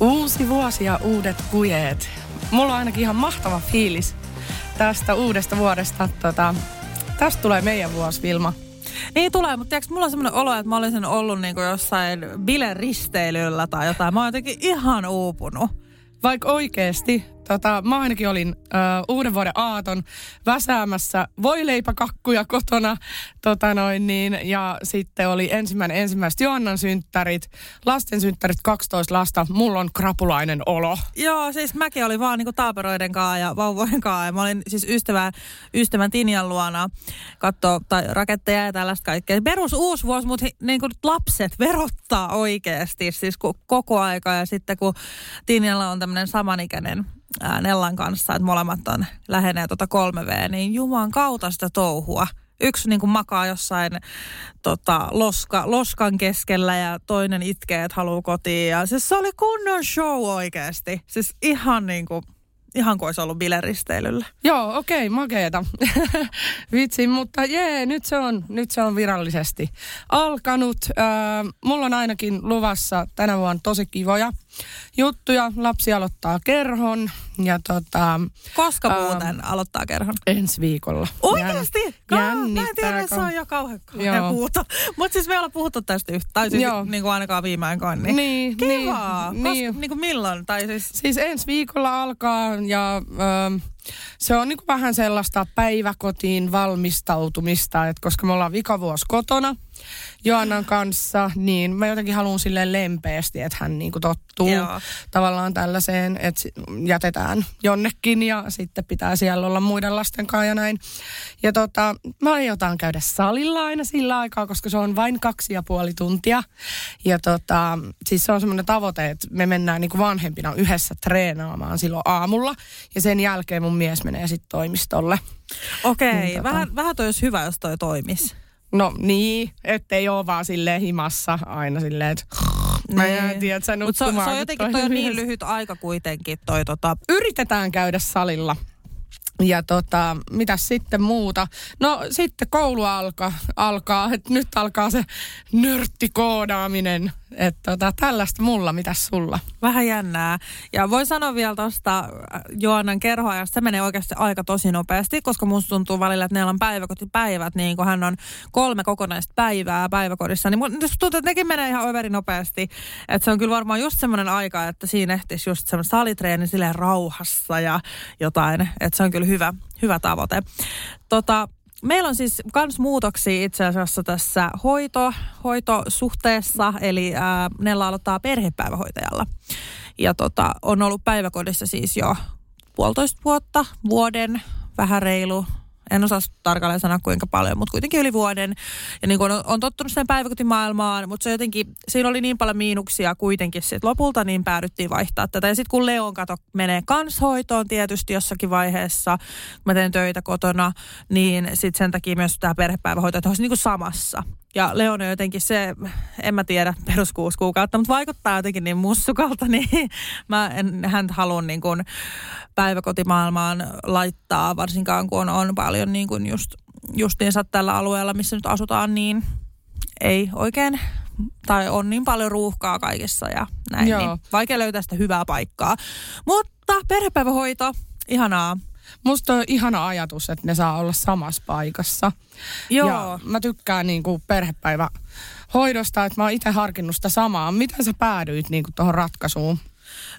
Uusi vuosi ja uudet kujeet. Mulla on ainakin ihan mahtava fiilis tästä uudesta vuodesta. Tota, tästä tulee meidän vuosi, Vilma. Niin tulee, mutta tiiäks, mulla on semmoinen olo, että mä olisin ollut niinku jossain bileristeilyllä tai jotain. Mä oon jotenkin ihan uupunut. Vaikka oikeesti Tota, mä ainakin olin ö, uuden vuoden aaton väsäämässä voileipäkakkuja kotona. Tota noin niin, ja sitten oli ensimmäinen ensimmäiset Joannan synttärit, lasten synttärit 12 lasta. Mulla on krapulainen olo. Joo, siis mäkin olin vaan niinku taaperoiden kanssa ja vauvojen kanssa. Ja mä olin siis ystävän, ystävän Tinjan luona katsoa tai raketteja ja tällaista kaikkea. Perus uusi vuosi, mutta niinku lapset verottaa oikeasti siis koko aika. Ja sitten kun Tinjalla on tämmöinen samanikäinen Nellan kanssa, että molemmat on lähenee tuota 3V, niin juman kautta sitä touhua. Yksi niin kuin makaa jossain tota, loska, loskan keskellä ja toinen itkee, että haluaa kotiin. Ja siis se oli kunnon show oikeasti. Siis ihan niin kuin ihan kuin olisi ollut bileristeilyllä. Joo, okei, okay, makeeta. Vitsi, mutta jee, nyt se on, nyt se on virallisesti alkanut. Äh, mulla on ainakin luvassa tänä vuonna tosi kivoja juttuja. Lapsi aloittaa kerhon ja tota... Koska ää, muuten aloittaa kerhon? Ensi viikolla. Oikeasti? Jän, mä en tiedä, se on jo kauhean, kauhean puhuta. Mutta siis me ollaan puhuttu tästä yhtä, tai siis Joo. niin kuin ainakaan viime aikoina. Niin, niin Kivaa. Niin, Koska, niin. niin kuin milloin? Tai siis... siis ensi viikolla alkaa ja... Äh, se on niin kuin vähän sellaista päiväkotiin valmistautumista, että koska me ollaan vikavuosi kotona Joannan kanssa, niin mä jotenkin haluan silleen lempeästi, että hän niin kuin tottuu Joo. tavallaan tällaiseen, että jätetään jonnekin ja sitten pitää siellä olla muiden lasten kanssa ja näin. Ja tota, mä aiotaan käydä salilla aina sillä aikaa, koska se on vain kaksi ja puoli tuntia. Ja tota, siis se on semmoinen tavoite, että me mennään niin kuin vanhempina yhdessä treenaamaan silloin aamulla ja sen jälkeen mun mies menee sitten toimistolle. Okei, niin, tota... vähän, vähän toi olisi hyvä, jos toi toimisi. No niin, ettei ole vaan silleen himassa aina silleen, että Mä en niin. tiedä, että Mutta se, se on jotenkin toi on niin lyhyt aika kuitenkin toi tota... Yritetään käydä salilla. Ja tota, mitä sitten muuta? No sitten koulu alkaa, alkaa että nyt alkaa se nörttikoodaaminen. Että tota, tällaista mulla, mitä sulla? Vähän jännää. Ja voi sanoa vielä tuosta äh, Joannan kerhoajasta, se menee oikeasti aika tosi nopeasti, koska musta tuntuu välillä, että neillä on päiväkotipäivät, niin kun hän on kolme kokonaista päivää päiväkodissa, niin musta tuntuu, että nekin menee ihan overi nopeasti. Että se on kyllä varmaan just semmoinen aika, että siinä ehtisi just semmoinen salitreeni silleen rauhassa ja jotain. Että se on kyllä hyvä, hyvä tavoite. Tota, Meillä on siis myös muutoksia itse asiassa tässä hoito, hoitosuhteessa, eli ää, Nella aloittaa perhepäivähoitajalla. Ja tota, on ollut päiväkodissa siis jo puolitoista vuotta, vuoden, vähän reilu, en osaa tarkalleen sanoa kuinka paljon, mutta kuitenkin yli vuoden. Ja niin kuin on, on tottunut sen päiväkotimaailmaan, mutta se jotenkin, siinä oli niin paljon miinuksia kuitenkin sit lopulta, niin päädyttiin vaihtaa tätä. Ja sitten kun Leon kato menee kanshoitoon tietysti jossakin vaiheessa, kun mä teen töitä kotona, niin sitten sen takia myös tämä perhepäivähoito, että olisi niin kuin samassa. Ja Leon on jotenkin se, en mä tiedä, perus kuusi kuukautta, mutta vaikuttaa jotenkin niin mussukalta, niin mä en hän halua niin kuin päiväkotimaailmaan laittaa, varsinkaan kun on, on paljon niin kuin just, justiinsa tällä alueella, missä nyt asutaan, niin ei oikein, tai on niin paljon ruuhkaa kaikessa ja näin, Joo. niin vaikea löytää sitä hyvää paikkaa. Mutta perhepäivähoito, ihanaa. Musta on ihana ajatus, että ne saa olla samassa paikassa. Joo. Ja mä tykkään niin kuin perhepäivä hoidosta, että mä oon itse harkinnut sitä samaa. Miten sä päädyit niin kuin tuohon ratkaisuun?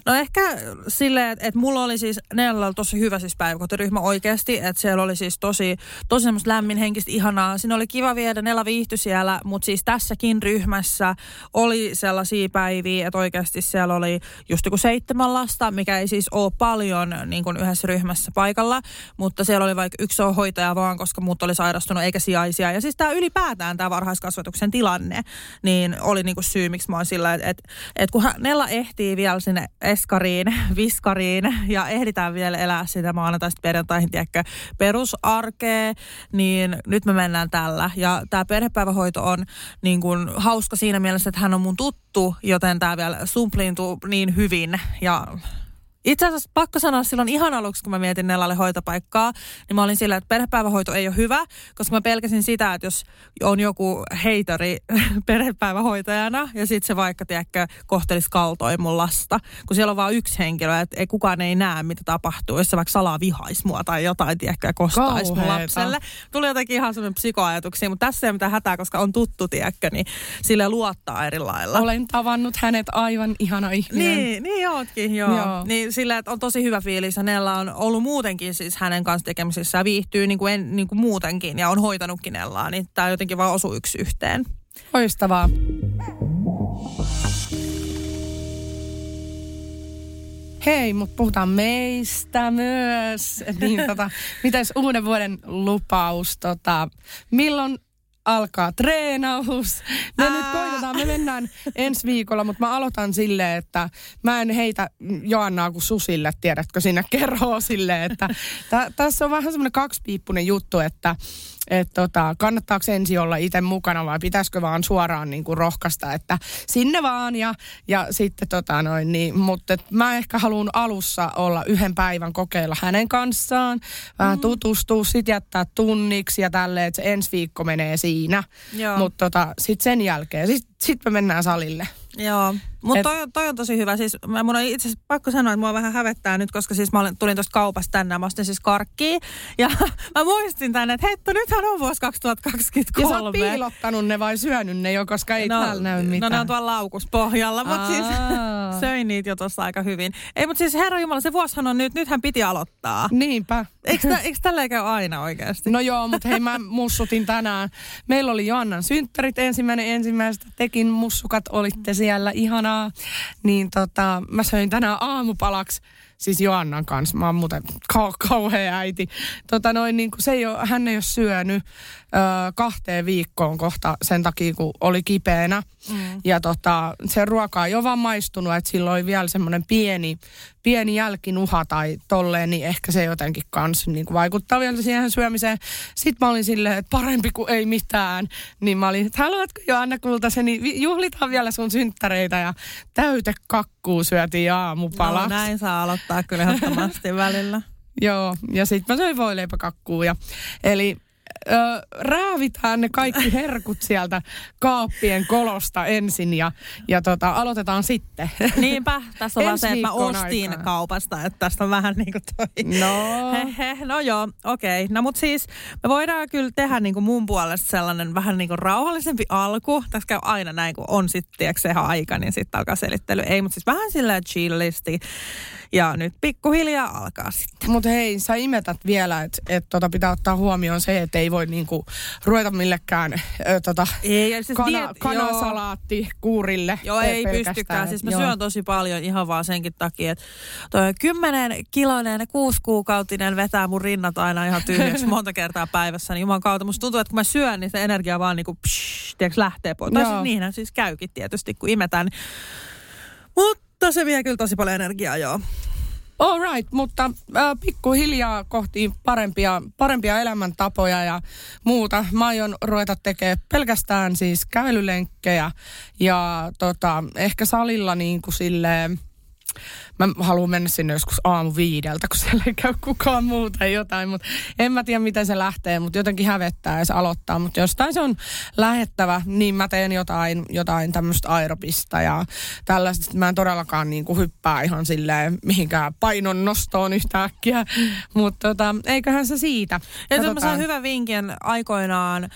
No ehkä silleen, että, että mulla oli siis, Nella oli tosi hyvä siis päiväkotiryhmä oikeasti, että siellä oli siis tosi, tosi semmoista lämminhenkistä ihanaa. Siinä oli kiva viedä, Nella viihtyi siellä, mutta siis tässäkin ryhmässä oli sellaisia päiviä, että oikeasti siellä oli just joku seitsemän lasta, mikä ei siis ole paljon niin kuin yhdessä ryhmässä paikalla, mutta siellä oli vaikka yksi hoitaja vaan, koska muut oli sairastunut eikä sijaisia. Ja siis tämä ylipäätään tämä varhaiskasvatuksen tilanne, niin oli niin kuin syy, miksi mä oon sillä, että, että, että kun Nella ehtii vielä sinne eskariin, viskariin ja ehditään vielä elää sitä maanantaista perjantaihin, tiedätkö, perusarkea, niin nyt me mennään tällä. Ja tämä perhepäivähoito on niin kuin hauska siinä mielessä, että hän on mun tuttu, joten tämä vielä sumpliintuu niin hyvin ja itse asiassa pakko sanoa silloin ihan aluksi, kun mä mietin Nellalle hoitopaikkaa, niin mä olin sillä, että perhepäivähoito ei ole hyvä, koska mä pelkäsin sitä, että jos on joku heitari perhepäivähoitajana ja sitten se vaikka, tiedätkö, kohtelisi kaltoin mun lasta, kun siellä on vain yksi henkilö, että ei, kukaan ei näe, mitä tapahtuu, jos se vaikka salaa vihaisi mua tai jotain, tiedätkö, ja kostaisi mun lapselle. Tuli jotenkin ihan semmoinen psykoajatuksia, mutta tässä ei ole mitään hätää, koska on tuttu, tiedätkö, niin sille luottaa eri lailla. Olen tavannut hänet aivan ihana ihminen. Niin, niin ootkin, joo. joo. Niin sillä, että on tosi hyvä fiilis Nella on ollut muutenkin siis hänen kanssa tekemisissä ja viihtyy niin kuin, en, niin kuin muutenkin ja on hoitanutkin Nellaa, niin tämä jotenkin vaan osuu yksi yhteen. Loistavaa. Hei, mutta puhutaan meistä myös. Niin, tota, mitäs uuden vuoden lupaus? Tota, milloin alkaa treenaus. Me Ää. nyt koitetaan, me mennään ensi viikolla, mutta mä aloitan silleen, että mä en heitä Joannaa kuin susille, tiedätkö, sinne kerhoa silleen, että t- tässä on vähän semmoinen kaksipiippunen juttu, että että tota, kannattaako ensin olla itse mukana vai pitäisikö vaan suoraan niin kuin rohkaista, että sinne vaan ja, ja sitten tota noin niin, mutta mä ehkä haluan alussa olla yhden päivän kokeilla hänen kanssaan, vähän mm-hmm. tutustua, sitten jättää tunniksi ja tälleen, että se ensi viikko menee siinä, mutta tota, sitten sen jälkeen, sitten sit me mennään salille. Joo, mutta toi, toi on tosi hyvä. Siis mun on itse asiassa pakko sanoa, että mua vähän hävettää nyt, koska siis mä olin, tulin tuosta kaupasta tänne mä ostin siis karkkia. Ja mä muistin tänne, että hetto, nythän on vuosi 2023. Ja sä oot piilottanut ne vai syönyt ne jo, koska ei no, täällä näy mitään. No ne on tuolla laukuspohjalla, mutta siis söin niitä jo tuossa aika hyvin. Ei, mutta siis herra Jumala, se vuosihan on nyt, nythän piti aloittaa. Niinpä. Eikö, tä, eikö tälleen käy aina oikeasti? No joo, mutta hei mä mussutin tänään. Meillä oli Joannan synttärit ensimmäinen ensimmäistä. Tekin mussukat olitte siellä, ihanaa. Niin tota, mä söin tänään aamupalaksi siis Joannan kanssa. Mä oon muuten kau- kauhea äiti. Tota noin, niin kuin se ei ole, hän ei ole syönyt ö, kahteen viikkoon kohta sen takia, kun oli kipeänä. Mm. Ja tota, se ruoka ei ole vaan maistunut, että sillä oli vielä semmoinen pieni, pieni jälkinuha tai tolleen, niin ehkä se jotenkin kanssa niin kuin vaikuttaa vielä siihen syömiseen. Sitten mä olin silleen, että parempi kuin ei mitään. Niin mä olin, että haluatko jo Anna Kultaseni, juhlitaan vielä sun synttäreitä ja täyte kakkuu syötiin aamupalaksi. No näin saa aloittaa kyllä ehdottomasti välillä. Joo, ja sitten mä söin voileipäkakkuu. Ja, eli ö, raavitaan ne kaikki herkut sieltä kaappien kolosta ensin ja, ja tota, aloitetaan sitten. Niinpä, tässä on vaan se, että mä ostin aikaa. kaupasta, että tästä on vähän niin kuin toi. No. Hehe, no joo, okei. Okay. No mut siis me voidaan kyllä tehdä niin kuin mun puolesta sellainen vähän niin kuin rauhallisempi alku. Tässä käy aina näin, kun on sitten se aika, niin sitten alkaa selittely. Ei, mutta siis vähän sillä chillisti. Ja nyt pikkuhiljaa alkaa sitten. Mutta hei, sä imetät vielä, että et tota pitää ottaa huomioon se, että ei voi niinku ruveta millekään ö, tota, ei, siis kana, diet, kanasalaatti joo. kuurille. Joo, ei pystykään. Siis mä joo. syön tosi paljon ihan vaan senkin takia, että toi kymmenen kiloinen, kuusikuukautinen vetää mun rinnat aina ihan tyhjäksi monta kertaa päivässä. Niin juman kautta musta tuntuu, että kun mä syön, niin se energia vaan niinku psh, tiiäks, lähtee pois. Tai siis niinhän siis käykin tietysti, kun imetään. Mutta se vie kyllä tosi paljon energiaa, joo. All right, mutta äh, pikkuhiljaa kohti parempia, parempia elämäntapoja ja muuta. Mä aion ruveta tekemään pelkästään siis kävelylenkkejä ja tota, ehkä salilla niin kuin silleen, mä haluan mennä sinne joskus aamu viideltä, kun siellä ei käy kukaan muuta tai jotain, mutta en mä tiedä miten se lähtee, mutta jotenkin hävettää ja se aloittaa, mutta jostain se on lähettävä, niin mä teen jotain, jotain tämmöistä aerobista ja tällaista, mä en todellakaan niin kuin hyppää ihan silleen mihinkään painon nostoon yhtäkkiä, mutta tota, eiköhän se siitä. Ja mä sain hyvän vinkin aikoinaan, äh,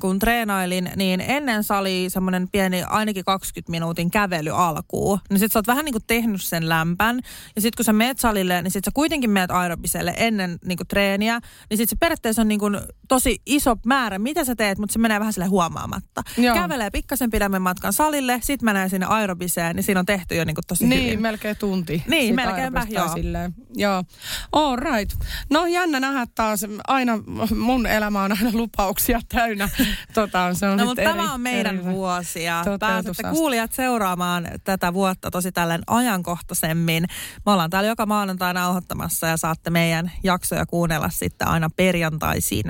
kun treenailin, niin ennen sali semmoinen pieni ainakin 20 minuutin kävely alkuun, niin sit sä oot vähän niin kuin tehnyt sen lämpö lämpän. Ja sitten kun sä meet salille, niin sitten sä kuitenkin meet aerobiselle ennen niin kuin treeniä. Niin sitten se periaatteessa on niin kuin tosi iso määrä, mitä sä teet, mutta se menee vähän sille huomaamatta. Joo. Kävelee pikkasen pidemmän matkan salille, sitten menee sinne aerobiseen, niin siinä on tehty jo niin kuin tosi niin, hyvin. melkein tunti. Niin, melkeinpä, joo. Silleen. Joo. All right. No jännä nähdä taas. Aina mun elämä on aina lupauksia täynnä. tota, se on no, mutta tämä on meidän eri, vuosi ja pääsette kuulijat seuraamaan tätä vuotta tosi tällainen ajankohtaisesti ajankohtaisemmin. Me ollaan täällä joka maanantai nauhoittamassa ja saatte meidän jaksoja kuunnella sitten aina perjantaisin.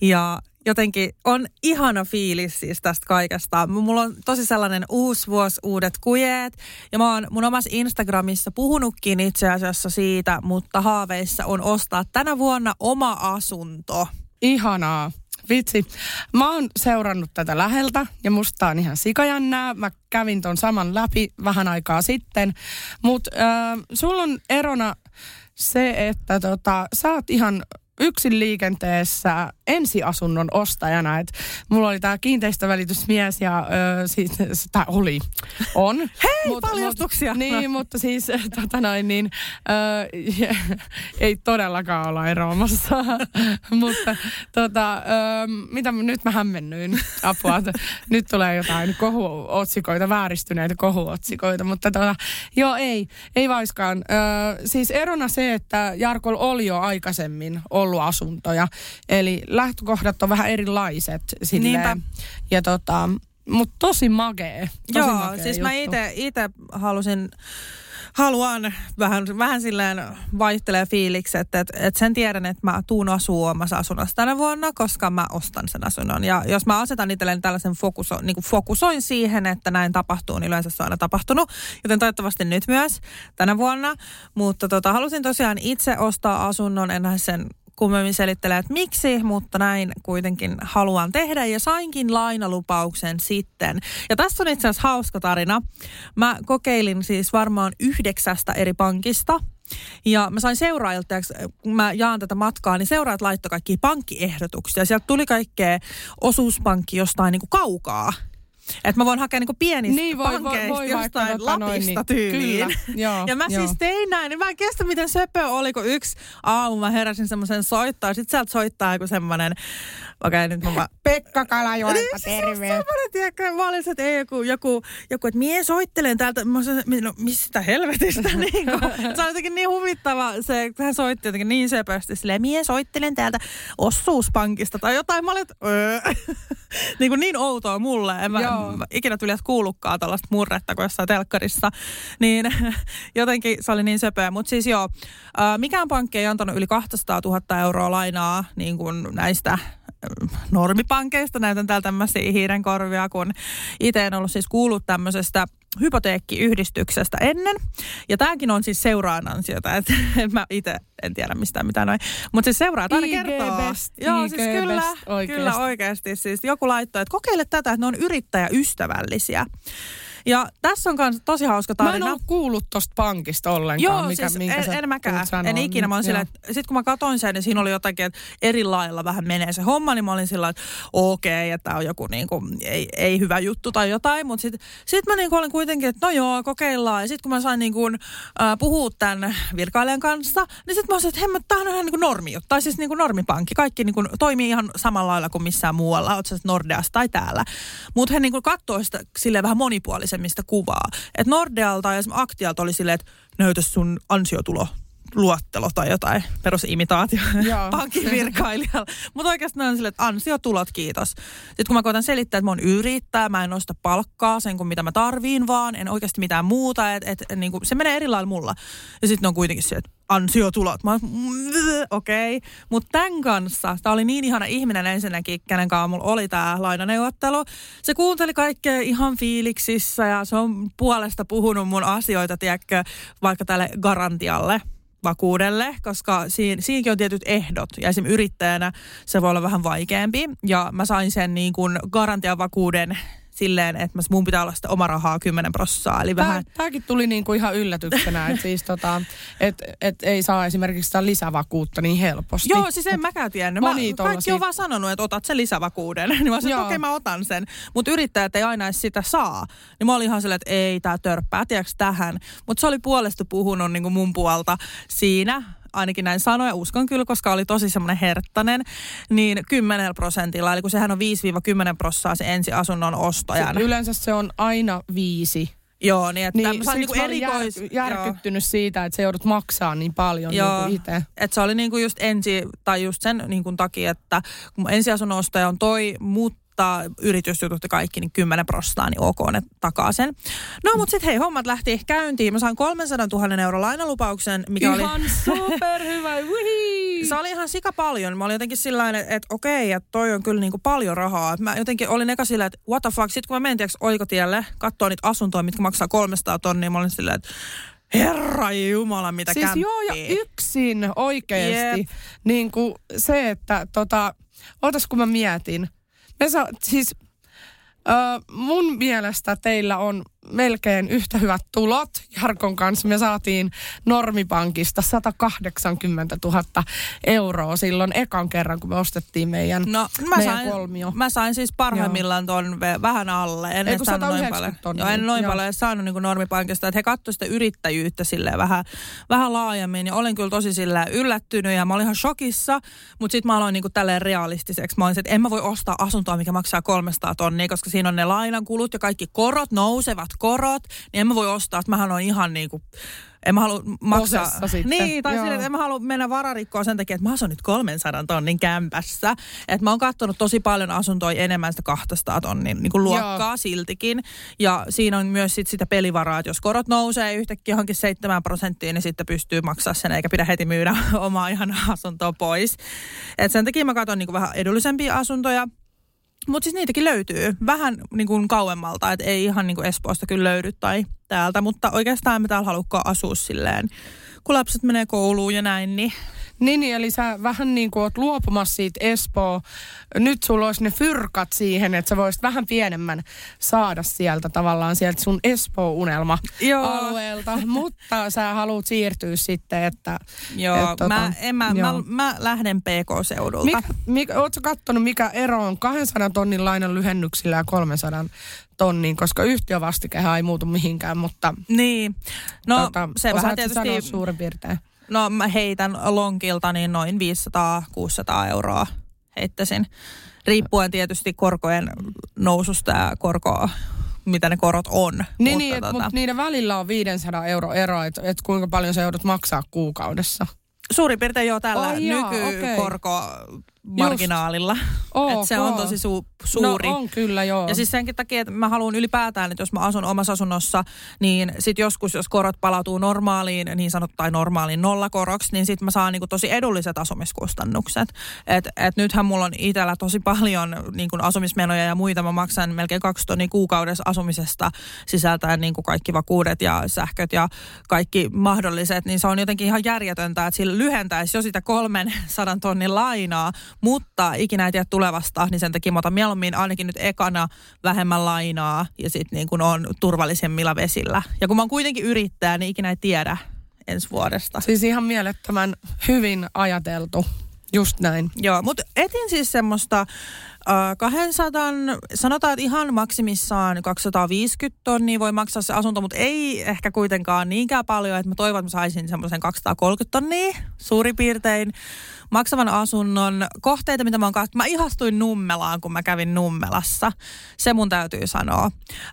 Ja jotenkin on ihana fiilis siis tästä kaikesta. Mulla on tosi sellainen uusi vuosi, uudet kujeet. Ja mä oon mun omassa Instagramissa puhunutkin itse asiassa siitä, mutta haaveissa on ostaa tänä vuonna oma asunto. Ihanaa. Vitsi. Mä oon seurannut tätä läheltä ja musta on ihan sikajännää. Mä kävin ton saman läpi vähän aikaa sitten. Mutta äh, sulla on erona se, että tota, sä oot ihan yksin liikenteessä ensiasunnon ostajana. Et mulla oli tämä kiinteistövälitysmies ja ö, siis, tämä oli, on. Hei, mut, paljastuksia! Mut, niin, mutta siis tota noin, niin, ö, ei todellakaan olla eroamassa. mutta tota, ö, mitä nyt mä hämmennyin apua. Nyt tulee jotain kohuotsikoita, vääristyneitä kohuotsikoita, mutta tota, joo ei, ei vaiskaan. Ö, siis erona se, että Jarkol oli jo aikaisemmin ollut asuntoja. Eli lähtökohdat on vähän erilaiset silleen. Niinpä. Ja tota, mutta tosi magee. Tosi Joo, magee siis juttu. mä itse halusin haluan vähän, vähän silleen vaihtelee fiiliksi, että, että, että sen tiedän, että mä tuun asua omassa asunnossa tänä vuonna, koska mä ostan sen asunnon. Ja jos mä asetan itselleni tällaisen fokuso, niin kuin fokusoin siihen, että näin tapahtuu, niin yleensä se on aina tapahtunut. Joten toivottavasti nyt myös tänä vuonna. Mutta tota, halusin tosiaan itse ostaa asunnon, en sen kummemmin selittelee, että miksi, mutta näin kuitenkin haluan tehdä ja sainkin lainalupauksen sitten. Ja tässä on itse asiassa hauska tarina. Mä kokeilin siis varmaan yhdeksästä eri pankista ja mä sain seuraajilta, kun mä jaan tätä matkaa, niin seuraajat laittoi kaikki pankkiehdotuksia. Sieltä tuli kaikkea osuuspankki jostain niin kuin kaukaa. Että mä voin hakea niinku pienistä niin, voi, pankeista voi, voi jostain tota Lapista noin, tyyliin. Kyllä, joo, ja mä joo. siis tein näin, niin mä en kestä miten söpö oli, kun yksi aamu mä heräsin semmoisen soittaa. Sitten sieltä soittaa joku semmoinen, okei okay, nyt mä vaan... Pekka Kalajoelta, niin, terve. Semmoinen, tiedätkö, mä olin, että ei joku, joku, joku että mie soittelen täältä. Mä sanoin, no mistä helvetistä niin kuin, Se on jotenkin niin huvittava, se, hän soitti jotenkin niin söpösti, silleen, mie soittelen täältä osuuspankista tai jotain. Mä olin, että öö. niin, kuin niin outoa mulle. En mä, mä ikinä tuli kuullutkaan tällaista murretta kuin jossain telkkarissa. Niin jotenkin se oli niin söpöä. Mutta siis joo, mikään pankki ei antanut yli 200 000 euroa lainaa niin kuin näistä normipankeista. Näytän täällä tämmöisiä hiirenkorvia, kun itse en ollut siis kuullut tämmöisestä hypoteekkiyhdistyksestä ennen. Ja tämäkin on siis seuraan ansiota, että mä itse en tiedä mistään mitään noin. Mutta siis seuraat aina kertoo. Best, Joo, IG siis kyllä, best, oikeasti. kyllä oikeasti. Siis joku laittoi, että kokeile tätä, että ne on yrittäjäystävällisiä. Ja tässä on myös tosi hauska tarina. Mä en ollut kuullut tosta pankista ollenkaan. Joo, mikä, siis minkä en, en mäkään. En ikinä. Mä silleen, että sit kun mä katsoin sen, niin siinä oli jotakin, että eri lailla vähän menee se homma, niin mä olin sillä että okei, okay, että tämä on joku niin kuin, ei, ei, hyvä juttu tai jotain. Mutta sitten sit mä niin kuin olin kuitenkin, että no joo, kokeillaan. Ja sitten kun mä sain niin kuin, äh, puhua tämän virkailijan kanssa, niin sitten mä olisin, että hemmä, tämähän on ihan niin kuin normi Tai siis niin kuin normipankki. Kaikki niin kuin toimii ihan samalla lailla kuin missään muualla. Oot sä Nordeassa tai täällä. Mutta he niin kuin katsoo sitä silleen vähän monipuolisesti aikaisemmista kuvaa. Että Nordealta ja esimerkiksi Aktialta oli silleen, että näytä sun ansiotulo luottelo tai jotain perusimitaatio pankin virkailijalla. Mutta oikeasti ne on silleen, että ansiotulot, kiitos. Sitten kun mä koitan selittää, että mä oon yrittäjä, mä en nosta palkkaa sen kuin mitä mä tarviin vaan, en oikeasti mitään muuta, että et, niin se menee eri lailla mulla. Ja sitten on kuitenkin se, että ansiotulot. Mä okei. Okay. Mutta tämän kanssa, tämä oli niin ihana ihminen ensinnäkin, kenen kanssa mulla oli tämä lainaneuvottelu. Se kuunteli kaikkea ihan fiiliksissä ja se on puolesta puhunut mun asioita, tiedätkö, vaikka tälle garantialle vakuudelle, koska siinä, siinäkin on tietyt ehdot. Ja esimerkiksi yrittäjänä se voi olla vähän vaikeampi. Ja mä sain sen niin kuin garantiavakuuden silleen, että mun pitää olla sitä oma rahaa 10 prossaa. Eli Tää, vähän... Tämäkin tuli niin kuin ihan yllätyksenä, että siis tota, et, et ei saa esimerkiksi sitä lisävakuutta niin helposti. Joo, siis en mäkään tiennyt. Mä, kaikki on vaan sanonut, että otat sen lisävakuuden. niin mä sanoin, että okei okay, mä otan sen. Mutta yrittäjät ei aina edes sitä saa. Niin mä olin ihan silleen, että ei tää törppää, tiedätkö tähän. Mutta se oli puolesta puhunut niin kuin mun puolta siinä ainakin näin sanoi ja uskon kyllä, koska oli tosi semmoinen herttainen, niin 10 prosentilla, eli kun sehän on 5-10 prosenttia se ensiasunnon ostojan. Yleensä se on aina viisi Joo, niin että niin, sain niinku erikois... Jär, järkyttynyt joo. siitä, että se joudut maksaa niin paljon joo, niin itse. Että se oli niinku just ensi, tai just sen niinku takia, että kun ensiasunnon ostaja on toi, mutta mutta yritysjutut ja kaikki, niin 10 prostaa, niin ok, ne takaa sen. No, mutta sitten hei, hommat lähti käyntiin. Mä sain 300 000 euro lainalupauksen, mikä Ihan oli... superhyvä, Wihii. Se oli ihan sika paljon. Mä olin jotenkin sillä että, että okei, että toi on kyllä niinku paljon rahaa. Mä jotenkin olin eka sillä, että what the fuck. Sitten kun mä menin tiiäks, oikotielle, katsoa niitä asuntoja, mitkä maksaa 300 tonnia, mä olin sillä, että Herra Jumala, mitä Siis kämppiä. joo, ja yksin oikeasti. Jep. Niin kuin se, että tota, ootas kun mä mietin. Me sa, siis ö, mun mielestä teillä on melkein yhtä hyvät tulot. Jarkon kanssa me saatiin Normipankista 180 000 euroa silloin ekan kerran, kun me ostettiin meidän, No, mä meidän sain, kolmio. mä sain siis parhaimmillaan ton vähän alle. En Ei, kun saanut noin 190 paljon. tonnia. Joo, en noin Joo. paljon edes saanut niin normipankista. Että he katsoivat sitä yrittäjyyttä silleen vähän, vähän laajemmin. Ja olin kyllä tosi silleen yllättynyt ja mä olin ihan shokissa. Mutta sitten mä aloin niin tälleen realistiseksi. Mä olin, että en mä voi ostaa asuntoa, mikä maksaa 300 tonnia, koska siinä on ne lainankulut ja kaikki korot, nousevat korot. Niin en mä voi ostaa, että mähän on ihan niin kuin en mä halua maksaa. Niin, tai Joo. silleen, että en mä halua mennä vararikkoon sen takia, että mä asun nyt 300 tonnin kämpässä. Että mä oon katsonut tosi paljon asuntoja enemmän sitä 200 tonnin niin kuin luokkaa Joo. siltikin. Ja siinä on myös sit sitä pelivaraa, että jos korot nousee yhtäkkiä johonkin 7 prosenttiin, niin sitten pystyy maksaa sen, eikä pidä heti myydä omaa ihan asuntoa pois. Et sen takia mä katson niin kuin vähän edullisempia asuntoja. Mutta siis niitäkin löytyy. Vähän niin kuin kauemmalta, että ei ihan niin kuin Espoosta kyllä löydy tai täältä, mutta oikeastaan me täällä halukkaan asua silleen, kun lapset menee kouluun ja näin, niin Niin, niin, eli sä vähän niin kuin oot luopumassa siitä Espoo. Nyt sulla olisi ne fyrkat siihen, että sä voisit vähän pienemmän saada sieltä tavallaan sieltä sun Espoo-unelma-alueelta. Mutta sä haluat siirtyä sitten, että... joo, et, tota, mä, en, mä, mä, joo. mä lähden PK-seudulta. Mikä, mikä, ootko kattonut, mikä ero on 200 tonnin lainan lyhennyksillä ja 300 tonnin, koska yhtiövastikehän ei muutu mihinkään, mutta Niin, no tota, se vähän tietysti, sanoa suurin piirtein. no mä heitän lonkilta niin noin 500-600 euroa heittäisin. Riippuen tietysti korkojen noususta ja korkoa, mitä ne korot on. Niin, mutta niin tota, mut niiden välillä on 500 euro ero, että et kuinka paljon sä joudut maksaa kuukaudessa. Suurin piirtein jo tällä Ai jaa, okei. Nykykorkomarginaalilla. Ok. Et se on tosi su- suuri. No on kyllä, joo. Ja siis senkin takia, että mä haluan ylipäätään, että jos mä asun omassa asunnossa, niin sit joskus, jos korot palautuu normaaliin, niin sanot, tai normaaliin nollakoroksi, niin sit mä saan niinku tosi edulliset asumiskustannukset. Et, et nythän mulla on itsellä tosi paljon niinku asumismenoja ja muita. Mä maksan melkein kaksi tonnia kuukaudessa asumisesta sisältäen niinku kaikki vakuudet ja sähköt ja kaikki mahdolliset. Niin se on jotenkin ihan järjetöntä, että sillä lyhentäisi jo sitä 300 tonnin lainaa, mutta ikinä ei tiedä tulevasta, niin sen takia mä otan mieluummin ainakin nyt ekana vähemmän lainaa ja sitten niin kun on turvallisemmilla vesillä. Ja kun mä oon kuitenkin yrittäjä, niin ikinä ei tiedä ensi vuodesta. Siis ihan mielettömän hyvin ajateltu. Just näin. Joo, mutta etin siis semmoista äh, 200, sanotaan, että ihan maksimissaan 250 tonnia voi maksaa se asunto, mutta ei ehkä kuitenkaan niinkään paljon, että mä toivon, että mä saisin semmoisen 230 tonnia suurin piirtein maksavan asunnon. Kohteita, mitä mä oon katsonut, mä ihastuin Nummelaan, kun mä kävin Nummelassa. Se mun täytyy sanoa.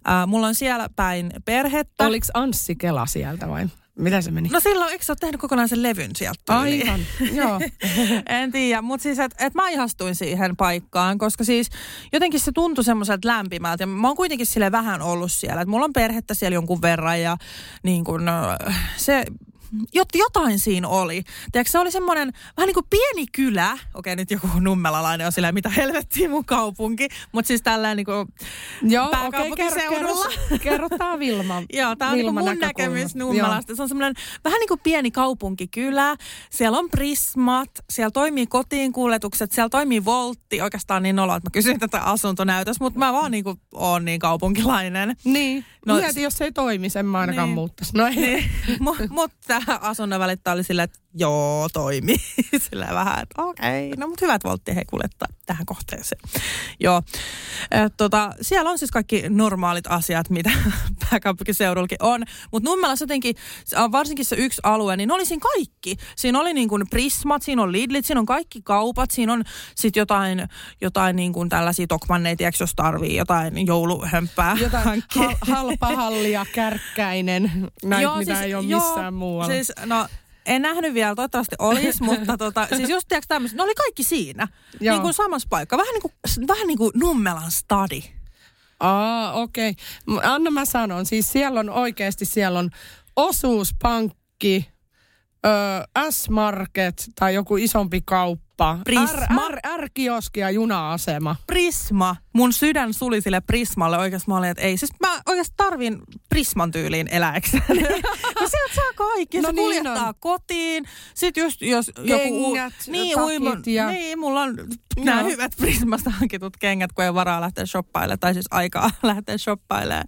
Äh, mulla on siellä päin perhettä. Oliko Anssi Kela sieltä vai? Mitä se meni? No silloin, eikö sä ole tehnyt kokonaisen levyn sieltä? tyyliin? Aivan, joo. en tiedä, mutta siis, että et mä ihastuin siihen paikkaan, koska siis jotenkin se tuntui semmoiselta lämpimältä. Ja mä oon kuitenkin sille vähän ollut siellä. että mulla on perhettä siellä jonkun verran ja niin kun, äh, se jot, jotain siinä oli. Tiedätkö, se oli semmoinen vähän niin kuin pieni kylä. Okei, nyt joku nummelalainen on silleen, mitä helvettiä mun kaupunki. Mutta siis tällainen niin kuin Joo, pääkaupunkiseudulla. kerro, kerro tää Vilma. Joo, tämä on Vilman mun näkemys Nummelasta. Se on semmoinen vähän niin kuin pieni kaupunkikylä. Siellä on prismat, siellä toimii kotiin kuljetukset, siellä toimii voltti. Oikeastaan niin olo, että mä kysyin tätä asuntonäytös, mutta mä vaan niin kuin oon niin kaupunkilainen. Niin, No, mieti, jos se ei toimi, sen mä ainakaan Niin. muuttaisi. No ei. Niin, mu- mutta asunnon välittää oli silleen, että joo, toimii. Silleen vähän, että okei, no mutta hyvät voltti he kuljettaa tähän kohteeseen. Joo, Et, tota, siellä on siis kaikki normaalit asiat, mitä pääkaupunkiseudullakin on. Mutta Nummelassa jotenkin, varsinkin se yksi alue, niin oli siinä kaikki. Siinä oli niin kuin Prismat, siinä on Lidlit, siinä on kaikki kaupat, siinä on sitten jotain, jotain niin kuin tällaisia Tokmanneja, tiedätkö, jos tarvii jotain jouluhömppää Jotain hankkia. hal, halpahallia, kärkkäinen, näitä, mitä ei ole joo, missään muualla. Siis, no, en nähnyt vielä, toivottavasti olisi, mutta tota, siis just tiedätkö tämmöiset, ne oli kaikki siinä. Joo. Niin kuin samassa paikka. Vähän niin kuin, vähän niin kuin Nummelan stadi. Aa, okei. Okay. Anna mä sanon, siis siellä on oikeasti, siellä on osuuspankki, ö, S-Market tai joku isompi kauppa. Prisma. R, R, R-kioski ja juna-asema. Prisma. Mun sydän suli sille Prismalle oikeasti. Mä olin, että ei. Siis mä oikeasti tarvin Prisman tyyliin eläkseni. no sieltä saa kaikki. No se niin kuljettaa on. kotiin. Sitten just jos joku... Kengät, niin, takit uima, ja- Niin, mulla on nämä Joo. hyvät Prismasta hankitut kengät, kun ei varaa lähteä shoppailemaan. Tai siis aikaa lähteä shoppailemaan.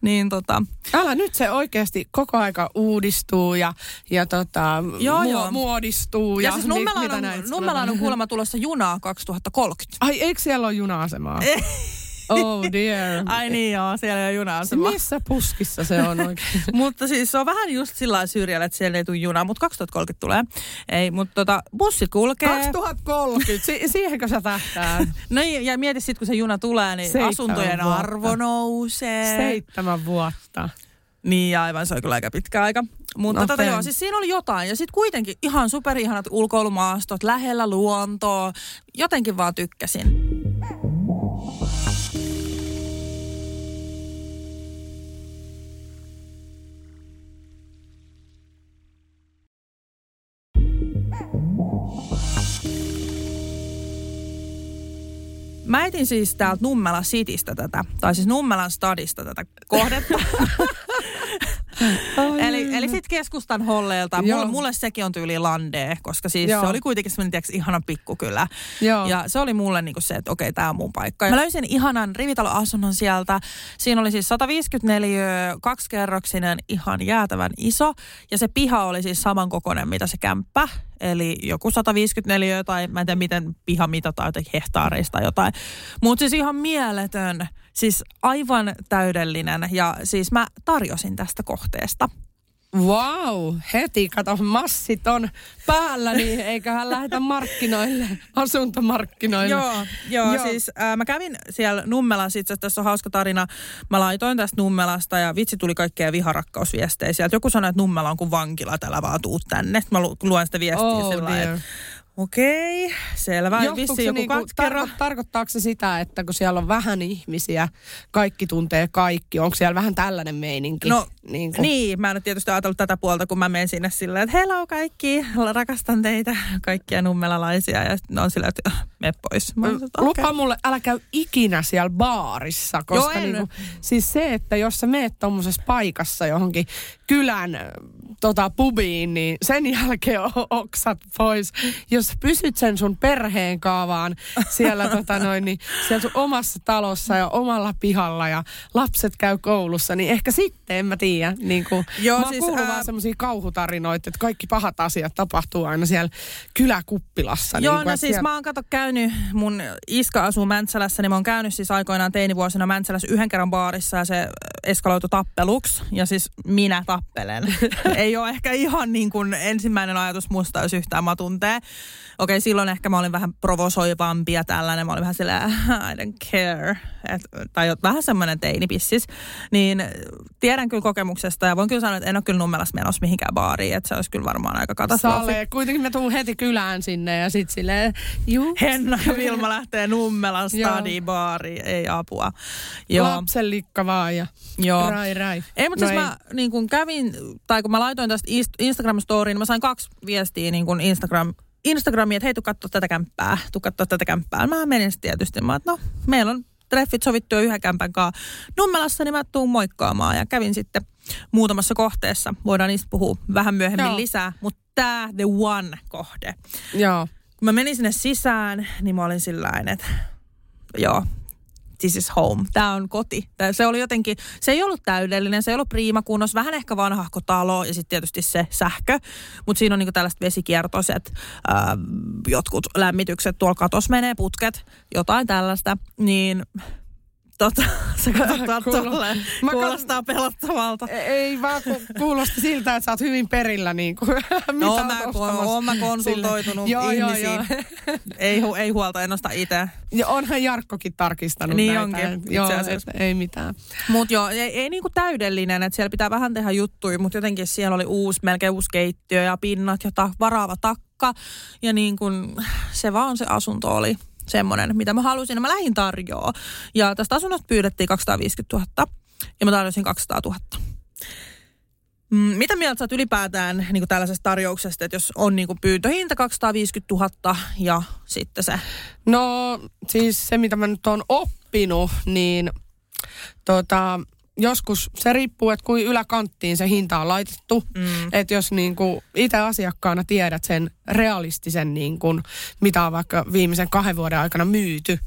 Niin tota... Älä nyt se oikeasti koko aika uudistuu ja, ja tota, Joo, muo- joo. muodistuu. Ja, Ja, siis mitä on, Nummelaan on kuulemma tulossa junaa 2030. Ai, eikö siellä ole juna-asemaa? oh dear. Ai niin joo, siellä ei ole junaa Missä puskissa se on oikein? mutta siis se on vähän just sillä syrjällä, että siellä ei tule junaa, mutta 2030 tulee. Ei, mutta tota, bussit kulkee. 2030, si- siihenkö sä tähtää? No niin, ja mieti sitten, kun se juna tulee, niin Seitsemän asuntojen vuotta. arvo nousee. Seitsemän vuotta. Niin, aivan, se on kyllä aika pitkä aika. Mutta No tota, joo, siis siinä oli jotain. Ja sitten kuitenkin ihan superihanat ulkoilumaastot, lähellä luontoa. Jotenkin vaan tykkäsin. Mä etin siis täältä Nummela Citystä tätä, tai siis Nummelan stadista tätä kohdetta. eli, eli sitten keskustan holleilta. Joo. Mulle, mulle sekin on tyyli landee, koska siis Joo. se oli kuitenkin semmoinen tiiäks, ihana pikkukylä. Joo. Ja se oli mulle niinku se, että okei, tämä on mun paikka. Mä löysin ihanan rivitaloasunnon sieltä. Siinä oli siis 154 kaksikerroksinen, ihan jäätävän iso. Ja se piha oli siis samankokoinen, mitä se kämppä. Eli joku 154 tai mä en tiedä miten piha mitataan jotenkin hehtaareista tai jotain. Mutta siis ihan mieletön, siis aivan täydellinen. Ja siis mä tarjosin tästä kohteesta. Wow, heti kato, massit on päällä, niin eiköhän lähdetä markkinoille, asuntomarkkinoille. Joo, joo, Joo. siis äh, mä kävin siellä Nummelassa, itse tässä on hauska tarina. Mä laitoin tästä Nummelasta ja vitsi tuli kaikkea viharakkausviestejä sieltä. Joku sanoi, että Nummela on kuin vankila, että älä vaan tuu tänne. Mä lu- luen sitä viestiä Oh sillä että Okei, selvä. Johtuuko se joku niinku, tarko- tarkoittaako se sitä, että kun siellä on vähän ihmisiä, kaikki tuntee kaikki, onko siellä vähän tällainen meininki? No, niin, kuin, Niin, mä en ole tietysti ajatellut tätä puolta, kun mä menen sinne silleen, että hello kaikki, rakastan teitä, kaikkia nummelalaisia. Ja sitten on silleen, että "Ah, mene pois. Mä oon, että, Lupa mulle, älä käy ikinä siellä baarissa, koska Joo, niinku, siis se, että jos sä meet tommosessa paikassa johonkin kylän tota, pubiin, niin sen jälkeen o- oksat pois. Jos pysyt sen sun perheen kaavaan siellä, tota noin, niin siellä sun omassa talossa ja omalla pihalla ja lapset käy koulussa, niin ehkä sitten, en mä tiedä. Niin kuin, Joo, mä siis, kuullut ää- vaan semmoisia kauhutarinoita, että kaikki pahat asiat tapahtuu aina siellä kyläkuppilassa. Joo, niin kuin, no siis siellä- mä oon kato käynyt, mun iska asuu Mäntsälässä, niin mä oon käynyt siis aikoinaan teinivuosina Mäntsälässä yhden kerran baarissa ja se eskaloitu tappeluksi. Ja siis minä tappelen. Ei ole ehkä ihan niin kuin ensimmäinen ajatus musta, jos yhtään mä tuntee. Okei, silloin ehkä mä olin vähän provosoivampi ja tällainen. Mä olin vähän silleen, I don't care. Et, tai vähän semmoinen teinipissis. Niin tiedän kyllä kokemuksesta ja voin kyllä sanoa, että en ole kyllä nummelassa menossa mihinkään baariin. Että se olisi kyllä varmaan aika katastrofi. Sale. Kuitenkin mä tuun heti kylään sinne ja sit silleen, juu. Henna ja Vilma lähtee Nummelan stadibaariin, ei apua. Joo, Lapsen likka vaan ja joo. rai rai. Ei, mutta No siis mä niin kun kävin, tai kun mä laitoin tästä Inst- Instagram-storiin, niin mä sain kaksi viestiä niin kun Instagram, Instagramiin, että hei, tuu katsoa tätä kämppää, tuu katsoa tätä kämppää. Mä menin sitten tietysti, mä että no, meillä on treffit sovittu jo yhden kämpän kanssa Nummelassa, niin mä tuun moikkaamaan. Ja kävin sitten muutamassa kohteessa. Voidaan niistä puhua vähän myöhemmin Joo. lisää. Mutta tämä the one kohde. Joo. kun mä menin sinne sisään, niin mä olin sillä että joo, this is home. Tämä on koti. Tää, se oli jotenkin, se ei ollut täydellinen, se ei ollut priimakunnossa, vähän ehkä vanhahko talo ja sitten tietysti se sähkö. Mutta siinä on niinku tällaiset vesikiertoiset, ää, jotkut lämmitykset, tuolla katos menee putket, jotain tällaista. Niin tota, sä katsot Kuulo- tolleen. Mä kat- Kuulostaa pelottavalta. Ei vaan ku, kuulosti siltä, että sä oot hyvin perillä niin kuin, mitä No, mä, kun oon mä konsultoitunut joo, joo, ihmisiin. joo. ei, hu- ei huolta, en osta itse. Ja onhan Jarkkokin tarkistanut Niin näitä. onkin, Joo, et ei mitään. Mutta joo, ei, ei niinku täydellinen, että siellä pitää vähän tehdä juttuja, mutta jotenkin siellä oli uusi, melkein uusi keittiö ja pinnat ja ta- varaava takka. Ja niin kun, se vaan se asunto oli semmoinen, mitä mä halusin. Ja mä lähdin tarjoa. Ja tästä asunnosta pyydettiin 250 000 ja mä tarjosin 200 000. Mm, mitä mieltä sä oot ylipäätään niin tällaisesta tarjouksesta, että jos on niin pyyntöhinta 250 000 ja sitten se No siis se, mitä mä nyt oon oppinut, niin tota, joskus se riippuu, että kuin yläkanttiin se hinta on laitettu. Mm. Että jos niin kuin itse asiakkaana tiedät sen realistisen, niin kuin, mitä on vaikka viimeisen kahden vuoden aikana myyty,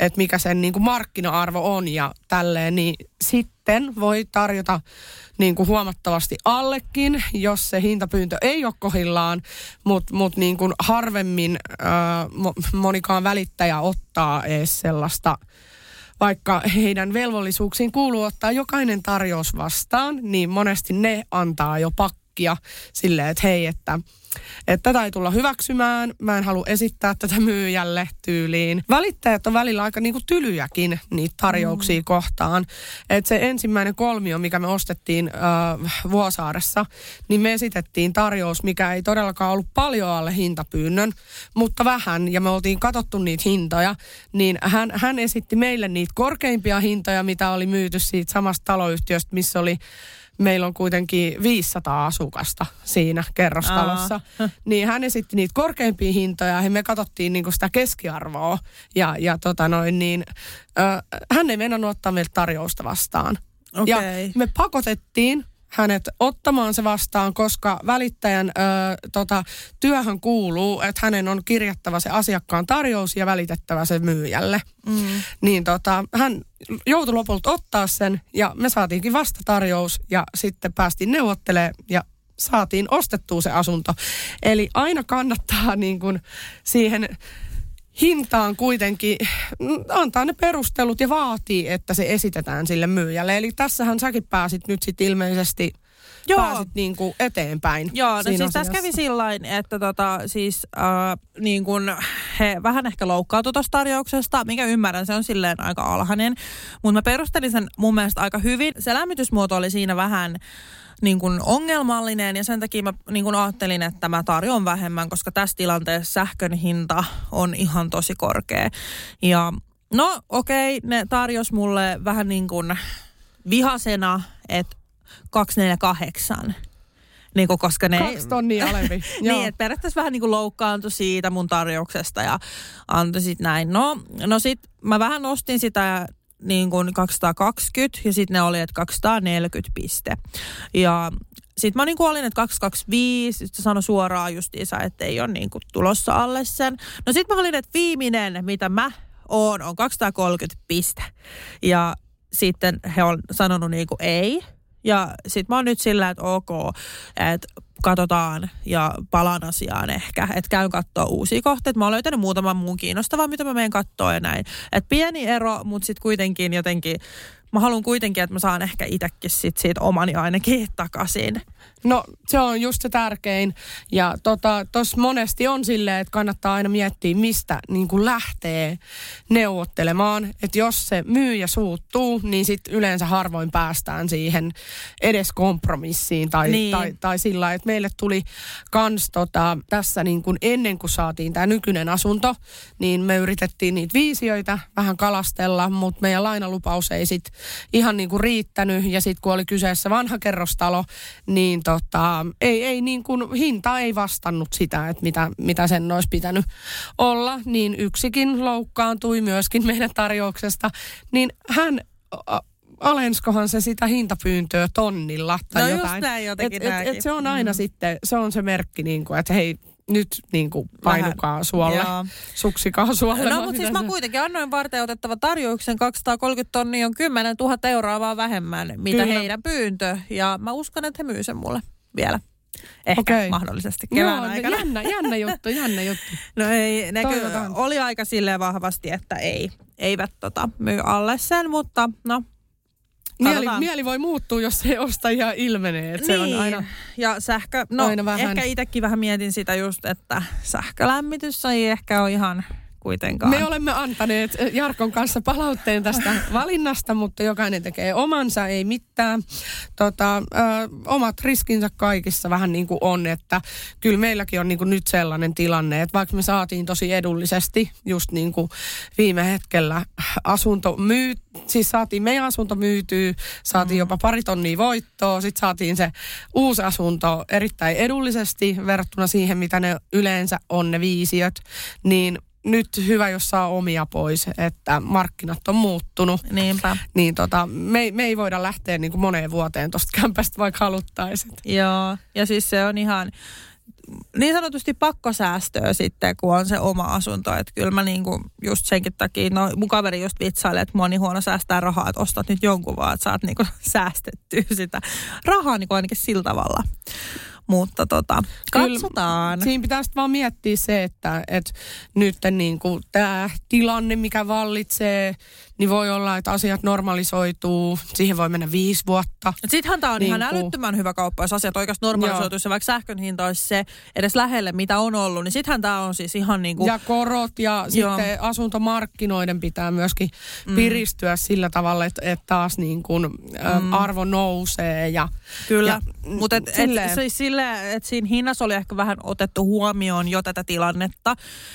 että mikä sen niin kuin markkina-arvo on ja tälleen, niin sitten voi tarjota niin kuin huomattavasti allekin, jos se hintapyyntö ei ole kohillaan, mutta mut niin kuin harvemmin äh, mo- monikaan välittäjä ottaa edes sellaista vaikka heidän velvollisuuksiin kuuluu ottaa jokainen tarjous vastaan, niin monesti ne antaa jo pakkia silleen, että hei, että, että tätä ei tulla hyväksymään, mä en halua esittää tätä myyjälle tyyliin. Välittäjät on välillä aika niinku tylyjäkin niitä tarjouksia mm. kohtaan. Että se ensimmäinen kolmio, mikä me ostettiin äh, Vuosaaressa, niin me esitettiin tarjous, mikä ei todellakaan ollut paljon alle hintapyynnön, mutta vähän, ja me oltiin katsottu niitä hintoja, niin hän, hän esitti meille niitä korkeimpia hintoja, mitä oli myyty siitä samasta taloyhtiöstä, missä oli meillä on kuitenkin 500 asukasta siinä kerrostalossa. Aa. Niin hän esitti niitä korkeimpia hintoja ja me katsottiin niinku sitä keskiarvoa. Ja, ja tota noin, niin, ö, hän ei mennä ottaa meiltä tarjousta vastaan. Ja Okei. me pakotettiin hänet ottamaan se vastaan, koska välittäjän ö, tota, työhön kuuluu, että hänen on kirjattava se asiakkaan tarjous ja välitettävä se myyjälle. Mm. Niin tota, hän joutui lopulta ottaa sen ja me saatiinkin vastatarjous ja sitten päästiin neuvottelemaan ja saatiin ostettua se asunto. Eli aina kannattaa niin kuin siihen hintaan kuitenkin mm, antaa ne perustelut ja vaatii, että se esitetään sille myyjälle. Eli tässähän säkin pääsit nyt sitten ilmeisesti Joo. pääsit niin kuin eteenpäin. Joo, no siis tässä asiassa. kävi sillain, että tota, siis äh, niin kun he vähän ehkä loukkaantui tuosta tarjouksesta, mikä ymmärrän, se on silleen aika alhainen. Mutta mä perustelin sen mun mielestä aika hyvin. Se lämmitysmuoto oli siinä vähän niin kuin ongelmallinen ja sen takia mä niin kuin ajattelin, että mä tarjoan vähemmän, koska tässä tilanteessa sähkön hinta on ihan tosi korkea. Ja no okei, ne tarjos mulle vähän niin kuin vihasena, että 248. Niin kuin, koska ne... Kaksi tonnia alempi. Niin, että periaatteessa vähän niin kuin loukkaantui siitä mun tarjouksesta ja antoi sit näin. No, no sit mä vähän nostin sitä niin kuin 220 ja sitten ne oli, että 240 piste. Ja sitten mä niin kuin olin, että 225, sitten sano suoraan justiinsa, että ei ole niin kuin tulossa alle sen. No sitten mä olin, että viimeinen, mitä mä oon, on 230 piste. Ja sitten he on sanonut niin kuin ei. Ja sitten mä oon nyt sillä, että ok, että katsotaan ja palaan asiaan ehkä. Että käyn katsoa uusia kohteita. Mä oon löytänyt muutaman muun kiinnostavan, mitä mä menen katsoa ja näin. Et pieni ero, mutta sitten kuitenkin jotenkin, mä haluan kuitenkin, että mä saan ehkä itsekin sit siitä omani ainakin takaisin. No se on just se tärkein. Ja tota, tos monesti on silleen, että kannattaa aina miettiä, mistä niin kuin lähtee neuvottelemaan. Että jos se myyjä suuttuu, niin sitten yleensä harvoin päästään siihen edes kompromissiin. Tai, Niin. tai, tai sillä että meille tuli kans tota, tässä niin kuin ennen kuin saatiin tämä nykyinen asunto, niin me yritettiin niitä viisiöitä vähän kalastella, mutta meidän lainalupaus ei sit ihan niin kuin riittänyt. Ja sitten kun oli kyseessä vanha kerrostalo, niin tota, ei, ei niin kuin, hinta ei vastannut sitä, että mitä, mitä sen olisi pitänyt olla. Niin yksikin loukkaantui myöskin meidän tarjouksesta, niin hän... Alenskohan se sitä hintapyyntöä tonnilla tai No just jotain. näin jotenkin et, et, et se on aina Mm. sitten, se on se merkki, niin kuin, että hei, nyt niin kuin painukaa suolle, Joo. suksikaa suolle. No mutta siis mä kuitenkin annoin varten otettava tarjouksen 230 tonnia on 10 000 euroa vaan vähemmän, mitä Kyllä. heidän pyyntö. Ja mä uskon, että he myy sen mulle vielä. Ehkä Okei. mahdollisesti kevään Joo, aikana. jännä, jännä juttu, jännä juttu. No ei, ne kyllä oli aika silleen vahvasti, että ei. eivät tota, myy alle sen, mutta no Mieli, mieli voi muuttua, jos se ostajia ilmenee. Että niin. se on aina... Ja sähkö, no aina vähän- ehkä itsekin vähän mietin sitä just, että sähkölämmitys ei ehkä ole ihan kuitenkaan. Me olemme antaneet eh, Jarkon kanssa palautteen tästä valinnasta, mutta jokainen tekee omansa, ei mitään. Tota, ö, omat riskinsä kaikissa vähän niin kuin on, että kyllä meilläkin on niin kuin nyt sellainen tilanne, että vaikka me saatiin tosi edullisesti just niin kuin viime hetkellä asunto myy, siis saatiin meidän asunto myytyä, saatiin jopa pari tonnia voittoa, sitten saatiin se uusi asunto erittäin edullisesti verrattuna siihen, mitä ne yleensä on ne viisiöt, niin nyt hyvä, jos saa omia pois, että markkinat on muuttunut. Niinpä. Niin tota, me, me ei voida lähteä niin kuin moneen vuoteen tuosta kämpästä, vaikka haluttaisiin. Joo, ja siis se on ihan niin sanotusti pakkosäästöä sitten, kun on se oma asunto. Että kyllä mä niinku just senkin takia, no mun kaveri just vitsailee, että on niin huono säästää rahaa, että ostat nyt jonkun vaan, että saat niinku säästettyä sitä rahaa niinku ainakin sillä tavalla. Mutta tota, Kyllä. katsotaan. Siinä pitää sitten vaan miettiä se, että, että nyt niin tämä tilanne, mikä vallitsee, niin voi olla, että asiat normalisoituu. Siihen voi mennä viisi vuotta. Sittenhän tämä on niin ihan Niinku- älyttömän hyvä kauppa, jos asiat oikeasti normalisoituisi, ja vaikka sähkön hinta olisi se edes lähelle, mitä on ollut, niin sittenhän tämä on siis ihan niin kuin... Ja korot ja Joo. sitten asuntomarkkinoiden pitää myöskin mm. piristyä sillä tavalla, että, että taas niin kuin, mm. arvo nousee. Ja, Kyllä, ja, mutta et, et, silleen- siis sille, että siinä hinnassa oli ehkä vähän otettu huomioon jo tätä tilannetta,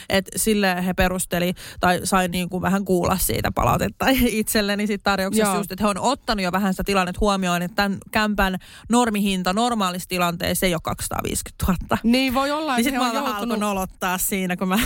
että sille he perusteli tai sai niin kuin vähän kuulla siitä palautetta itselleni siitä tarjouksessa Joo. just, että he on ottanut jo vähän sitä tilannetta huomioon, että tämän kämpän normihinta normaalissa tilanteessa ei ole 250 000. Niin voi olla, Niin että sit he mä on joutunut... nolottaa siinä, kun mä,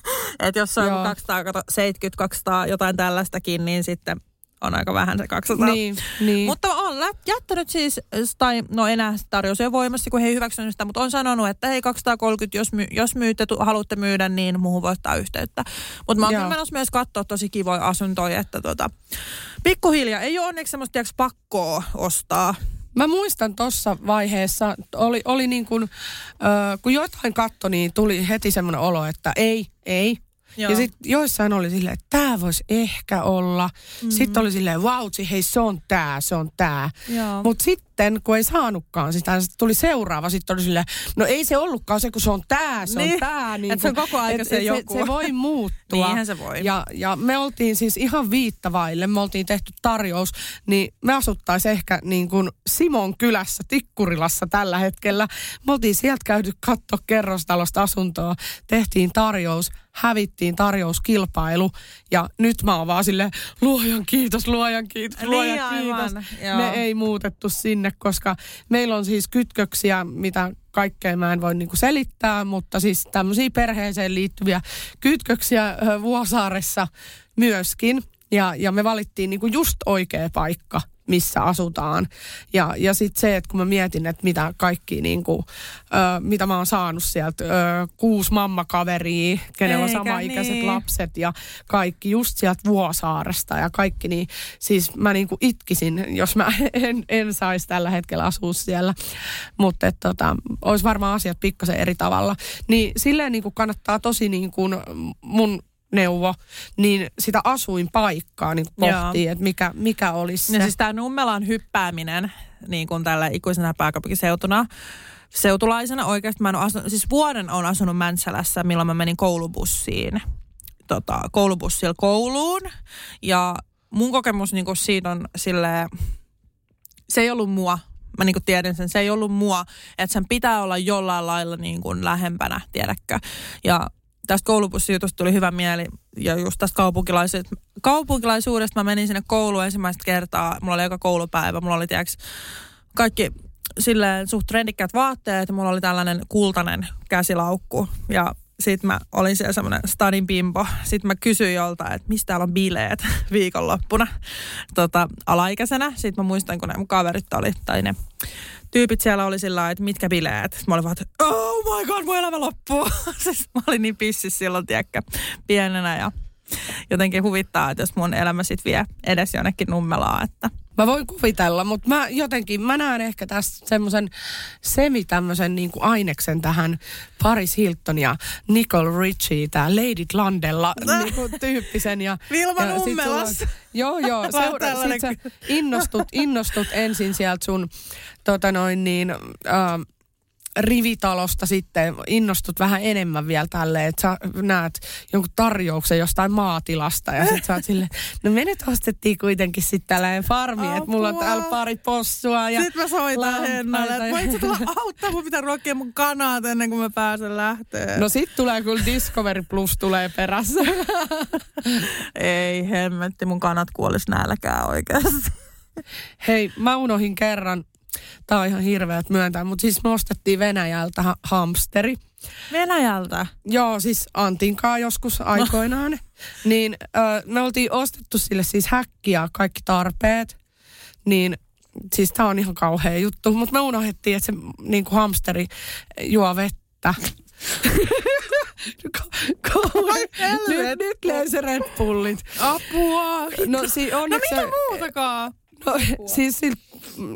että jos on Joo. joku 270, 200, jotain tällaistakin, niin sitten on aika vähän se 200. Niin, niin. Mutta on jättänyt siis, tai no enää tarjous ei ole voimassa, kun he ei hyväksynyt sitä, mutta on sanonut, että hei 230, jos, my, jos myytte, tu- haluatte myydä, niin muuhun voi ottaa yhteyttä. Mutta mä oon menossa myös katsoa tosi kivoja asuntoja, että tota, pikkuhiljaa ei ole onneksi semmoista tiiäks, pakkoa ostaa. Mä muistan tuossa vaiheessa, oli, oli niin kuin, äh, kun jotain katto, niin tuli heti semmoinen olo, että ei, ei. Joo. Ja sitten joissain oli silleen, että tämä voisi ehkä olla. Mm-hmm. Sitten oli silleen, vautsi, hei se on tää, se on tää. Joo. Mutta sitten, kun ei saanutkaan sitä, sit tuli seuraava. Sitten oli silleen, no ei se ollutkaan se, kun se on tää, se Niin. on tää. Niin Et se on koko aika se joku. Se, se voi muuttua. Niinhän se voi. Ja, ja me oltiin siis ihan viittavaille, me oltiin tehty tarjous, niin me asuttaisiin ehkä niin kuin Simon kylässä, Tikkurilassa tällä hetkellä. Me oltiin sieltä käyty katto kerrostalosta asuntoa, tehtiin tarjous, hävittiin tarjouskilpailu ja nyt mä oon vaan silleen, luojan kiitos, luojan kiitos, Niin, luojan aivan, kiitos. joo. Me ei muutettu sinne, koska meillä on siis kytköksiä, mitä kaikkea mä en voi niinku selittää, mutta siis tämmöisiä perheeseen liittyviä kytköksiä Vuosaaressa myöskin. Ja, ja me valittiin niinku just oikea paikka, missä asutaan. Ja, ja sitten se, että kun mä mietin, että mitä kaikki, niinku, ö, mitä mä oon saanut sieltä, ö, kuusi mammakaveria, kenellä on samaikäiset niin. lapset ja kaikki just sieltä Vuosaaresta ja kaikki, niin siis mä niinku itkisin, jos mä en, en saisi tällä hetkellä asua siellä. Mutta tota, olisi varmaan asiat pikkasen eri tavalla. Niin silleen niinku kannattaa tosi niin kuin mun neuvo, niin sitä asuinpaikkaa niin pohtii, että mikä, mikä olisi se. Ja siis tämä Nummelan hyppääminen, niin kuin tällä ikuisena pääkaupunkiseutuna, seutulaisena oikeasti mä en asunut, siis vuoden on asunut Mäntsälässä, milloin mä menin koulubussiin, tota, koulubussilla kouluun. Ja mun kokemus niin kuin siitä on silleen, se ei ollut mua. Mä niin kuin tiedän sen, se ei ollut mua. Että sen pitää olla jollain lailla niin kuin lähempänä, tiedätkö. Ja tästä koulubussijutusta tuli hyvä mieli. Ja just tästä kaupunkilaisuudesta, kaupunkilaisuudesta mä menin sinne kouluun ensimmäistä kertaa. Mulla oli joka koulupäivä. Mulla oli tiedäks, kaikki silleen suht trendikkäät vaatteet. Mulla oli tällainen kultainen käsilaukku. Ja sitten mä olin siellä semmoinen stadin pimpo. Sitten mä kysyin jolta, että mistä täällä on bileet viikonloppuna tota, alaikäisenä. Sitten mä muistan, kun ne mun kaverit oli, tai ne tyypit siellä oli sillä että mitkä bileet. Mä olin vaan, että oh my god, mun elämä loppuu. siis mä olin niin pissis silloin, tiedäkö, pienenä ja jotenkin huvittaa, että jos mun elämä sit vie edes jonnekin nummelaa, että Mä voin kuvitella, mutta mä jotenkin, mä näen ehkä tässä semmoisen semi tämmöisen niin kuin aineksen tähän Paris Hilton ja Nicole Richie, tää Lady Landella niin kuin tyyppisen. Ja, Vilma ja Nummelas. sulla- Joo, joo. Seura, sit sä innostut, innostut ensin sieltä sun tota noin niin, äh, rivitalosta sitten, innostut vähän enemmän vielä tälleen, että sä näet jonkun tarjouksen jostain maatilasta ja sit sä oot silleen, no me nyt ostettiin kuitenkin sitten tällainen farmi, että mulla on täällä pari possua ja Sitten mä soitan Hennalle, että voit sä tulla auttaa, mun pitää ruokkia mun kanaat ennen kuin mä pääsen lähteen. No sit tulee kyllä Discovery Plus tulee perässä. Ei hemmetti, mun kanat kuolis nälkää oikeasti. Hei, mä unohin kerran, tää on ihan hirveät myöntää, mutta siis me ostettiin Venäjältä ha- hamsteri. Venäjältä. Joo, siis Antinkaa joskus aikoinaan. niin ö, me oltiin ostettu sille siis häkki ja kaikki tarpeet. Niin siis tää on ihan kauhea juttu. Mutta me unohdettiin, että se niin kuin hamsteri juo vettä. Nyt, nyt löi se Red Bullit. Apua! No, si- No mitä se- muutakaan? No, siis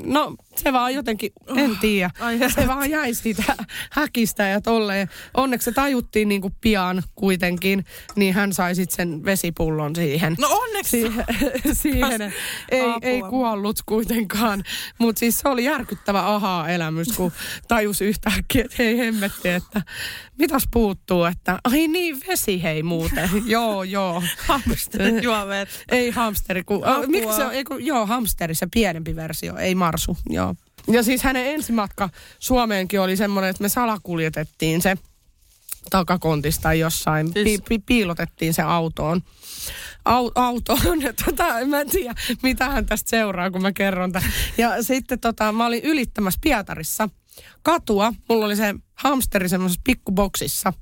no se vaan jotenkin, en tiedä. Ai Se vaan jäi siitä häkistä ja tolleen. Onneksi se tajuttiin niin kuin pian kuitenkin, niin hän sai sitten sen vesipullon siihen. No onneksi. Siihen, siihen. Ei, Apua. ei kuollut kuitenkaan. Mutta siis se oli järkyttävä ahaa-elämys, kun tajus yhtäkkiä, että hei hemmetti, että mitäs puuttuu, että ai niin, vesi hei muuten. joo, joo. Hamsteri juo vettä. Ei hamsteri, kun, oh, miksi se on, ei, kun, joo, hamsteri, se pienempi versio, ei marsu, joo. Ja siis hänen ensimatka Suomeenkin oli semmoinen, että me salakuljetettiin se takakontista jossain, Siis- pi, pi, piilotettiin se autoon. Au, autoon, tota, mä en tiedä, mitähän tästä seuraa, kun mä kerron tämän. Ja sitten tota, mä olin ylittämässä Pietarissa katua, mulla oli se hamsteri semmoisessa pikkuboksissa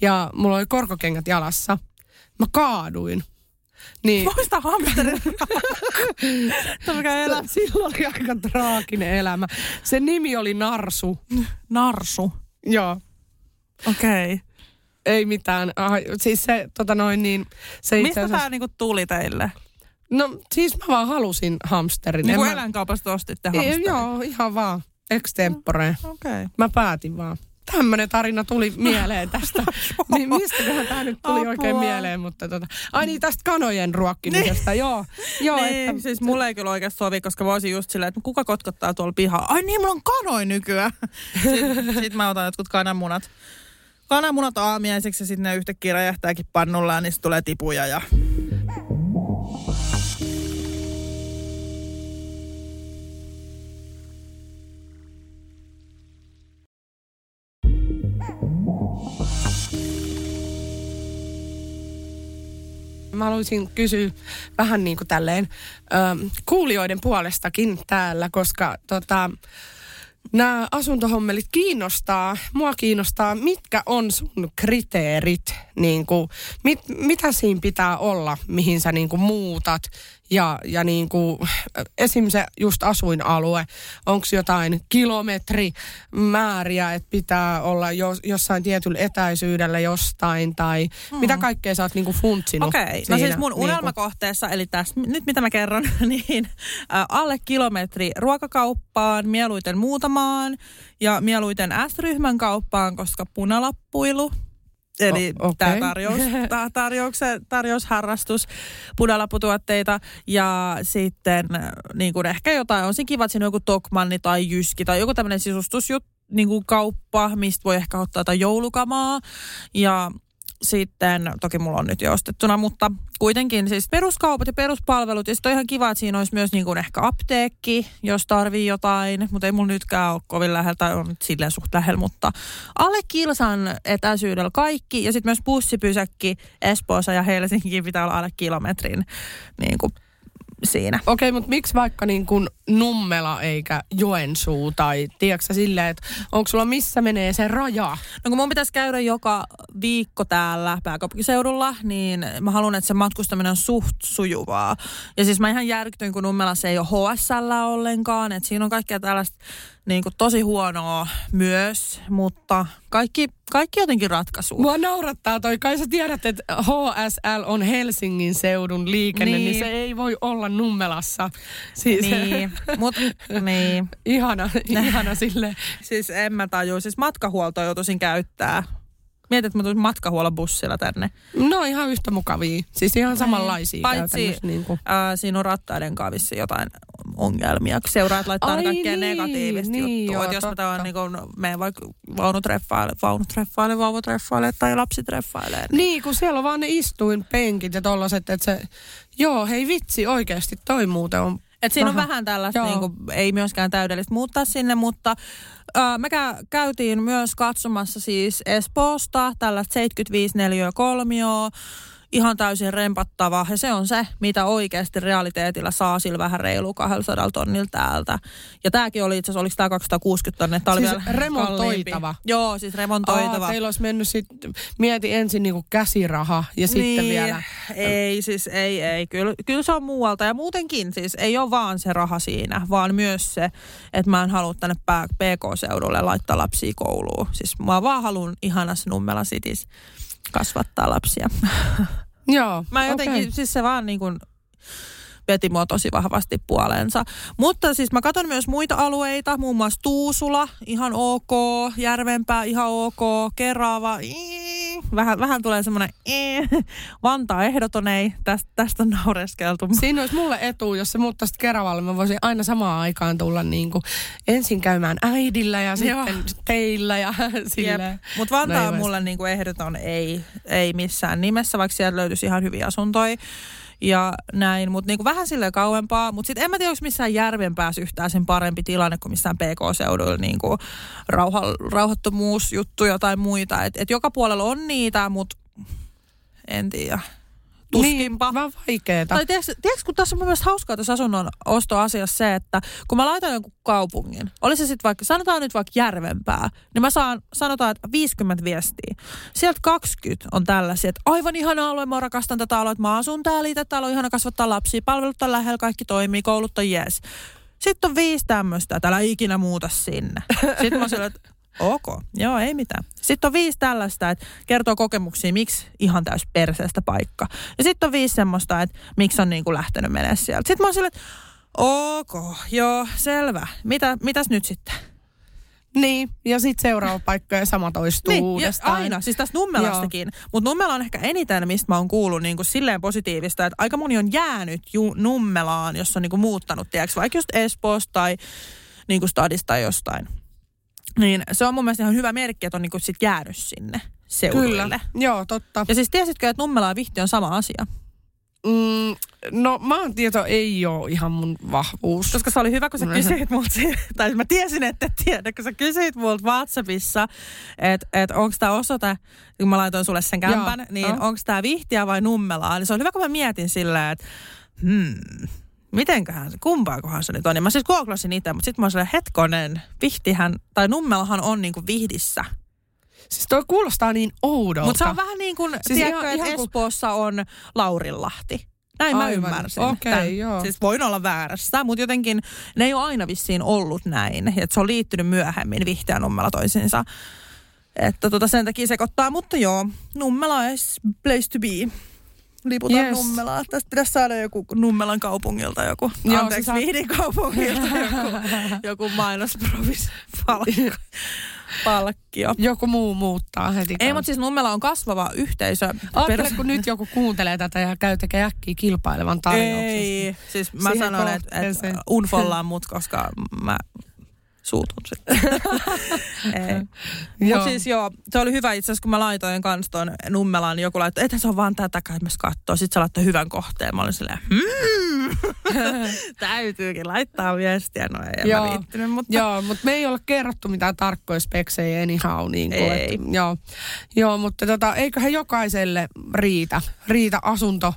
ja mulla oli korkokengät jalassa. Mä kaaduin. Niin, Muista hamsterin. Mikä elä. Silloin oli aika traaginen elämä. Se nimi oli Narsu. Narsu. Joo. Okei. Okay. Ei mitään. Ah, siis se, tota noin niin, se itse Mistä asiassa... tämä niinku tuli teille? No siis mä vaan halusin hamsterin. Niin kuin mä- eläinkaupasta ostitte Ei, hamsterin? Joo, ihan vaan. Extempore. Okei. Okay. Mä päätin vaan. Tämmönen tarina tuli mieleen tästä. niin mistäköhän tämä nyt tuli Apua. oikein mieleen, mutta tota... Ai niin, tästä kanojen ruokkimisesta, joo. joo Niin, että, siis mulle ei kyllä oikeasti sovi, koska mä olisin just silleen, että kuka kotkottaa tuolla pihaa. Ai niin, mulla on kanoi nykyään. Sitten sit mä otan jotkut kananmunat. Kananmunat aamiaiseksi ja sitten ne yhtäkkiä räjähtääkin pannulla ja niistä tulee tipuja. Ja... Mä haluaisin kysyä vähän niin kuin tälleen ö, kuulijoiden puolestakin täällä, koska tota, nämä asuntohommelit kiinnostaa. Mua kiinnostaa, mitkä on sun kriteerit, niin kuin, mit, mitä siinä pitää olla, mihin sä niin kuin muutat. Ja, ja niin kuin, esim. se just asuinalue, onko jotain kilometrimääriä, että pitää olla jo, jossain tietyllä etäisyydellä jostain, tai mm. mitä kaikkea sä oot niin kuin funtsinut Okei, okay. no siinä, siis mun niinku- unelmakohteessa, eli tässä nyt mitä mä kerron, niin ä, alle kilometri ruokakauppaan, mieluiten muutamaan ja mieluiten S-ryhmän kauppaan, koska punalappuilu, eli O- okei. tämä tarjous, tää tarjoukse, tarjousharrastus, punalapputuotteita ja sitten niin kuin ehkä jotain, on siinä kiva, että siinä on joku Tokmanni tai Jyski tai joku tämmöinen sisustusjut, niin kuin kauppa, mistä voi ehkä ottaa jotain joulukamaa ja sitten, toki mulla on nyt jo ostettuna, mutta kuitenkin siis peruskaupat ja peruspalvelut. Ja sitten on ihan kiva, että siinä olisi myös niin kuin ehkä apteekki, jos tarvii jotain. Mutta ei mulla nytkään ole kovin lähellä, tai on silleen suht lähellä, mutta alle kilsan etäisyydellä kaikki. Ja sitten myös bussipysäkki Espoossa ja Helsinkiin pitää olla alle kilometrin niin kuin siinä. Okei, mutta miksi vaikka niin kuin Nummela eikä Joensuu tai tiedätkö sä silleen, että onko sulla missä menee se raja? No kun mun pitäisi käydä joka viikko täällä pääkaupunkiseudulla, niin mä haluan, että se matkustaminen on suht sujuvaa. Ja siis mä ihan järkytyin, kun Nummelassa ei ole HSL ollenkaan, että siinä on kaikkea tällaista niin kuin tosi huonoa myös, mutta kaikki, kaikki jotenkin ratkaisu. Mua naurattaa toi. Kai sä tiedät, että HSL on Helsingin seudun liikenne, niin, niin se ei voi olla Nummelassa. Siis, Niin, mut, niin. ihana, ihana sille. Siis en mä tajua. Siis matkahuoltoa joutuisin käyttää. Mietit, että mä tulisin matkahuollon bussilla tänne. No ihan yhtä mukavia. Siis ihan samanlaisia Paitsi. Niin kuin. ää, siinä on rattaiden kanssa jotain ongelmia, seuraat laittaa Ai kaikkea niin, negatiivista niin, juttua. joo, jos mä totta. tavan niin kun menen vaikka vaunutreffaille, vaunutreffaille, vauvatreffaille tai lapsitreffaille. Niin, kun siellä on vaan ne istuinpenkit ja tollaset, että se... Joo, hei vitsi, oikeasti toi muuten on... Et siinä Aha. on vähän tällaista, niin kuin, ei myöskään täydellistä muuttaa sinne, mutta äh, me kä- käytiin myös katsomassa siis Espoosta tällaista 75 neliöä kolmioa, ihan täysin rempattava. Ja se on se, mitä oikeasti realiteetilla saa sillä vähän reilu 200 tonnilla täältä. Ja tämäkin oli itse asiassa, oliko tämä 260 tonne? Oli Siis remontoitava. kalliimpi. Joo, siis remontoitava. Aa, teillä olisi mennyt sitten... Mieti ensin niinku käsiraha ja sitten niin, vielä... Ei, siis ei, ei. Kyllä, kyllä se on muualta ja muutenkin siis ei ole vaan se raha siinä, vaan myös se, että mä en halua tänne PK-seudulle laittaa lapsia kouluun. Siis mä vaan haluan ihanassa Nummela Cities kasvattaa lapsia. Joo, Mä jotenkin, okei. siis se vaan niin kuin veti mua tosi vahvasti puoleensa. Mutta siis mä katson myös muita alueita, muun muassa Tuusula, ihan ok, Järvenpää, ihan ok, Kerava, ii, vähän, vähän tulee semmoinen Vantaa ehdoton ei, tästä, tästä on naureskeltu. Siinä olisi mulle etu, jos se muuttaisit Keravalle. Mä voisin aina samaan aikaan tulla niin kuin ensin käymään äidillä ja Joo. sitten teillä ja silleen. Mutta Vantaa on mulle niinku ehdoton ei, ei missään nimessä, vaikka sieltä löytyisi ihan hyviä asuntoja ja näin, mutta niinku vähän silleen kauempaa. Mutta sitten en mä tiedä, onko missään järven päässä yhtään sen parempi tilanne kuin missään PK-seuduilla niinku rauha, rauhattomuusjuttuja tai muita. Et, et joka puolella on niitä, mutta en tiedä. Tuskinpa. Niin, vaan vaikeeta. Tai tiedätkö, tiedätkö, kun tässä on mun hauskaa tässä asunnon ostoasiassa se, että kun mä laitan jonkun kaupungin, oli se sitten vaikka, sanotaan nyt vaikka Järvenpää, niin mä saan, sanotaan, että 50 viestiä. Sieltä 20 on tällaisia, että aivan ihana alue, mä rakastan tätä aluetta, mä asun täällä itse, täällä on ihana kasvattaa lapsia, palvelut on lähellä, kaikki toimii, koulut on jees. Sitten on viisi tämmöistä, että älä ikinä muuta sinne. Sitten mä silleen, että ok, joo, ei mitään. Sitten on viisi tällaista, että kertoo kokemuksia, miksi ihan täys perseestä paikka. Ja sitten on viisi semmoista, että miksi on niin kuin lähtenyt menemään sieltä. Sitten mä oon silleen, että ok, joo, selvä. Mitä, mitäs nyt sitten? Niin, ja sitten seuraava paikka ja sama toistuu Niin, ja uudestaan. aina, siis tästä Nummelastakin. Mutta Nummela on ehkä eniten, mistä mä oon kuullut niin kuin silleen positiivista, että aika moni on jäänyt ju- Nummelaan, jos on niin kuin muuttanut, tiedätkö, vaikka just Espoosta tai niin kuin Stadista tai jostain. Niin se on mun mielestä ihan hyvä merkki, että on niin kuin sit jäänyt sinne seuduille. Kyllä, joo, totta. Ja siis tiesitkö, että Nummela ja Vihti on sama asia? Mm, no maantieto ei ole ihan mun vahvuus. Koska se oli hyvä, kun sä Mm. kysyit multa, tai mä tiesin, että et tiedä, kun sä kysyit multa WhatsAppissa, että et onko tämä osoite, kun mä laitoin sulle sen kämpän, Joo, niin joo. onko tämä Vihtiä vai Nummelaa, niin se on hyvä, kun mä mietin silleen, että hmm, mitenköhän se, kumpaakohan se nyt on. Ja mä siis googlasin itse, mutta sitten mä silleen, hetkonen, Vihtihän, tai Nummelahan on niinku Vihdissä. Siis toi kuulostaa niin oudolta. Mutta se on vähän niin kuin, siis tiedätkö, ihan- että ihan kun- Espoossa on Laurinlahti. Näin mä Aivan. ymmärsin. Okei, Tän. joo. Siis voin olla väärässä, mutta jotenkin ne ei ole aina vissiin ollut näin. Että se on liittynyt myöhemmin Vihti ja Nummela toisiinsa. Että tota sen takia sekoittaa, mutta joo, Nummela is place to be. Liputan Yes. Nummelaa. Tästä pitäisi saada joku Nummelan kaupungilta joku, Joo, anteeksi, saa- Vihdin kaupungilta joku, joku mainosprovis palkkio. palkkio. Joku muu muuttaa heti. Ei, mutta siis Nummela on kasvava yhteisö. Ajattele, kun nyt joku kuuntelee tätä ja käy tekee äkkiä kilpailevan tarjouksen. Ei, siis mä Siihen sanon, että et unfollaan mut, koska mä suutun sitten. Joo. Mutta siis joo, se oli hyvä itse asiassa, kun mä laitoin kans ton Nummelaan, niin joku laittoi, että se on vaan tätä kai myös kattoo. Sitten se laittoi hyvän kohteen. Mä olin silleen, hmm, täytyykin laittaa viestiä. No ei, Joo. mä viittinyt, mutta Joo, mutta me ei olla kerrottu mitään tarkkoja speksejä anyhow. Niin kuin, Ei. Että, joo. joo, mutta tota, eiköhän jokaiselle riitä, riitä asunto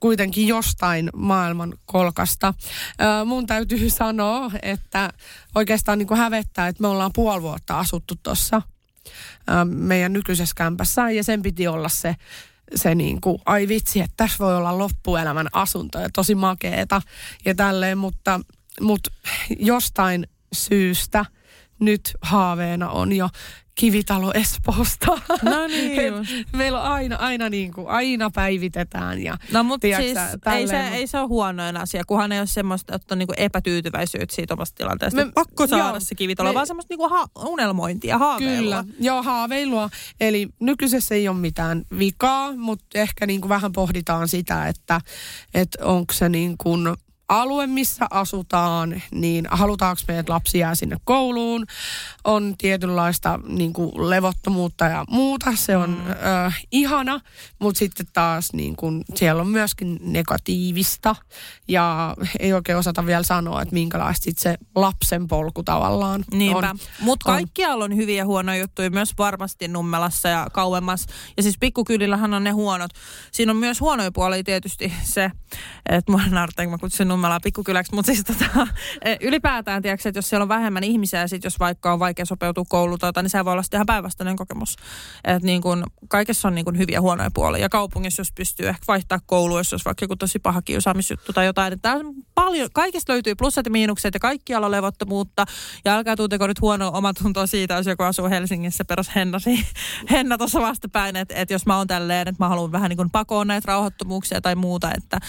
kuitenkin jostain maailman kolkasta. Ö, mun täytyy sanoa, että oikeastaan niin kuin hävettää, että me ollaan puoli vuotta asuttu tuossa meidän nykyisessä kämpässä. Ja sen piti olla se, se niin kuin, ai vitsi, että tässä voi olla loppuelämän asunto ja tosi makeeta ja tälleen, mutta, mutta jostain syystä nyt haaveena on jo kivitalo Espoosta. No niin. Meillä on aina, aina, niin kuin, aina päivitetään. Ja, No mutta siis ei se, ei se ole huonoin asia, kunhan ei ole semmoista, että on niinku epätyytyväisyyttä siitä omasta tilanteesta. Me- pakko saada joo, se kivitalo, me- vaan semmoista niinku ha- unelmointia, haaveilua. Kyllä, joo haaveilua. Eli nykyisessä ei ole mitään vikaa, mutta ehkä niin kuin vähän pohditaan sitä, että, että onko se niin kuin alue, missä asutaan, niin halutaanko me, että lapsi jää sinne kouluun, on tietynlaista niin kuin levottomuutta ja muuta, se on mm. ö, ihana, mutta sitten taas niin kuin, siellä on myöskin negatiivista ja ei oikein osata vielä sanoa, että minkälaista sit se lapsen polku tavallaan Niinpä. on. Mutta on. kaikkialla on hyviä ja huonoja juttuja, myös varmasti Nummelassa ja kauemmas. Ja siis pikkukylillähän on ne huonot. Siinä on myös huonoja puolia tietysti se, että mua naurattaa, kun mä kutsun Nummelaa pikkukyläksi. Mutta siis tota, ylipäätään, tiedätkö, että jos siellä on vähemmän ihmisiä ja sit jos vaikka on vaikea sopeutua kouluun, tota, niin se voi olla sitten ihan päinvastainen kokemus. Että niin kun, kaikessa on niin kun hyviä ja huonoja puolia. Ja kaupungissa, jos pystyy ehkä vaihtaa koulua, jos vaikka joku tosi paha kiusaamisjuttu tai jotain. Että paljon, kaikista löytyy plussat ja miinukset ja kaikkialla on levottomuutta. Ja älkää tunteko nyt huonoa omatuntoa siitä, jos joku asuu Helsingissä perus Henna, si- Henna tuossa vastapäin, että, että jos mä oon tälleen, että mä haluan vähän niin pakoon näitä rauhoittomuuksia tai muuta, että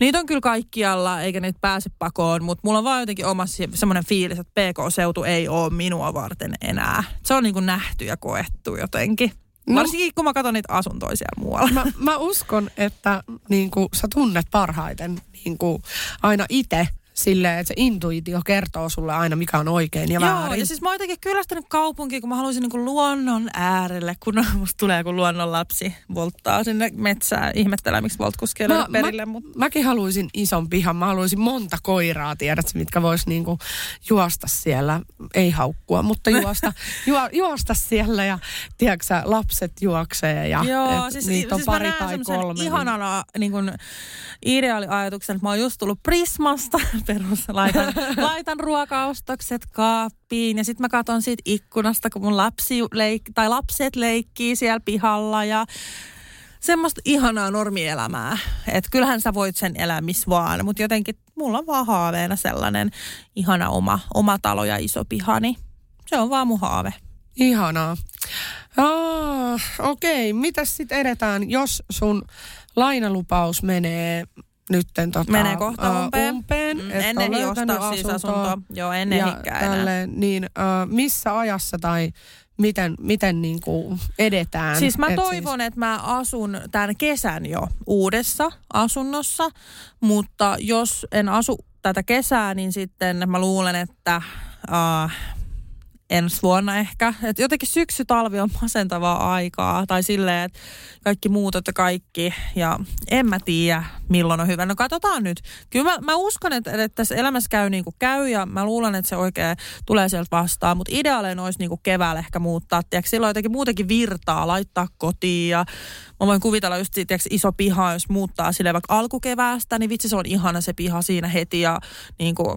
niitä on kyllä kaikkialla, eikä niitä pääse pakoon, mutta mulla on vaan jotenkin oma si- semmoinen fiilis, että PK-seutu ei ole minua varten enää. Se on niin kuin nähty ja koettu jotenkin. No. Varsinkin kun mä katson niitä asuntoja siellä muualla. Mä, mä uskon, että niin kuin, sä tunnet parhaiten niin kuin, aina itse silleen, että se intuitio kertoo sulle aina, mikä on oikein ja Joo, väärin. ja siis mä oon jotenkin kyllästynyt kaupunkiin, kun mä haluaisin niinku luonnon äärelle, kun musta tulee kun luonnon lapsi volttaa sinne metsään ihmettelee, miksi voltkuski Mä- perille. mä, Mutta Mäkin haluaisin ison pihan. Mä haluaisin monta koiraa, tiedät mitkä vois niinku juosta siellä. Ei haukkua, mutta juosta, juo, juosta siellä ja tiedätkö lapset juoksee ja Joo, et siis, niitä on siis pari tai kolme. niin- ihanana niin kuin, ideaaliajatuksen, että mä oon just tullut Prismasta, perus, laitan, laitan ruokaostokset kaappiin ja sitten mä katson siitä ikkunasta, kun mun lapsi leik- tai lapset leikkii siellä pihalla ja semmoista ihanaa normielämää. Että kyllähän sä voit sen elää missä vaan, mutta jotenkin mulla on vaan haaveena sellainen ihana oma, oma talo ja iso pihani. Se on vaan mun haave. Ihanaa. Ah, Okei, okay. mitäs sitten edetään, jos sun lainalupaus menee nytten tota, Menee kohta ää, umpeen. umpeen Mm, että en on ehdi löytänyt ostaa siis asuntoa. Joo, en ja tälleen, niin äh, missä ajassa tai miten, miten niin kuin edetään? Siis mä Et toivon, että mä asun tämän kesän jo uudessa asunnossa, mutta jos en asu tätä kesää, niin sitten mä luulen, että uh, ensi vuonna ehkä. Et jotenkin syksy-talvi on masentavaa aikaa tai silleen, että kaikki muutot ja kaikki ja en mä tiedä milloin on hyvä. No katsotaan nyt. Kyllä mä, mä uskon, että, että tässä elämässä käy niin kuin käy ja mä luulen, että se oikein tulee sieltä vastaan, mutta ideaalein olisi niin kuin keväällä ehkä muuttaa. Tiedätkö, silloin jotenkin muutenkin virtaa laittaa kotiin ja mä voin kuvitella just tiedätkö, iso piha, jos muuttaa sille vaikka alkukeväästä, niin vitsi se on ihana se piha siinä heti ja niin kuin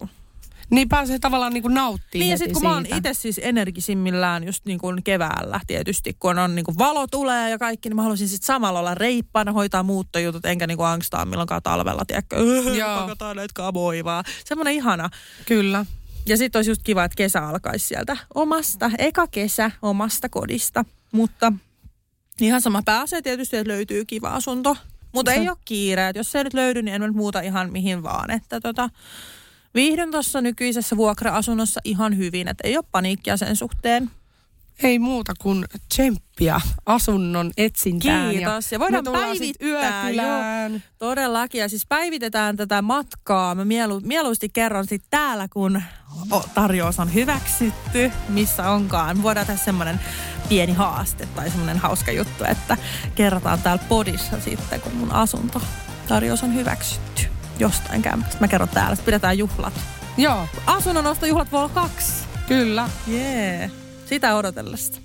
Niin pääsee tavallaan niin kuin nauttimaan niin ja sitten kun mä oon siitä. itse siis energisimmillään just niin kuin keväällä tietysti, kun on niin kuin valo tulee ja kaikki, niin mä haluaisin sitten samalla olla reippaana, hoitaa muuttojutut, enkä niin kuin angstaa milloinkaan talvella, tiedätkö, pakataan näitä kamoja vaan. Semmoinen ihana. Kyllä. Ja sitten olisi just kiva, että kesä alkaisi sieltä omasta, eka kesä omasta kodista. Mutta ihan sama pääsee tietysti, että löytyy kiva asunto. Mutta ei ole kiire. että Jos se ei nyt löydy, niin en nyt muuta ihan mihin vaan. Että tota, viihdyn tuossa nykyisessä vuokra-asunnossa ihan hyvin, että ei ole paniikkia sen suhteen. Ei muuta kuin tsemppiä asunnon etsintään. Kiitos. Ja voidaan päivittää, yökylään. Todellakin. Ja siis päivitetään tätä matkaa. Mä mielu, mieluusti kerron sit täällä, kun tarjous on hyväksytty, missä onkaan. Voidaan tehdä semmoinen pieni haaste tai semmoinen hauska juttu, että kerrotaan täällä podissa sitten, kun mun asunto tarjous on hyväksytty jostain kämpästä. Mä kerron täällä, että pidetään juhlat. Joo, Asunnon ostojuhlat voi olla kaksi. kyllä. Jee. Yeah. Sitä odotellessa.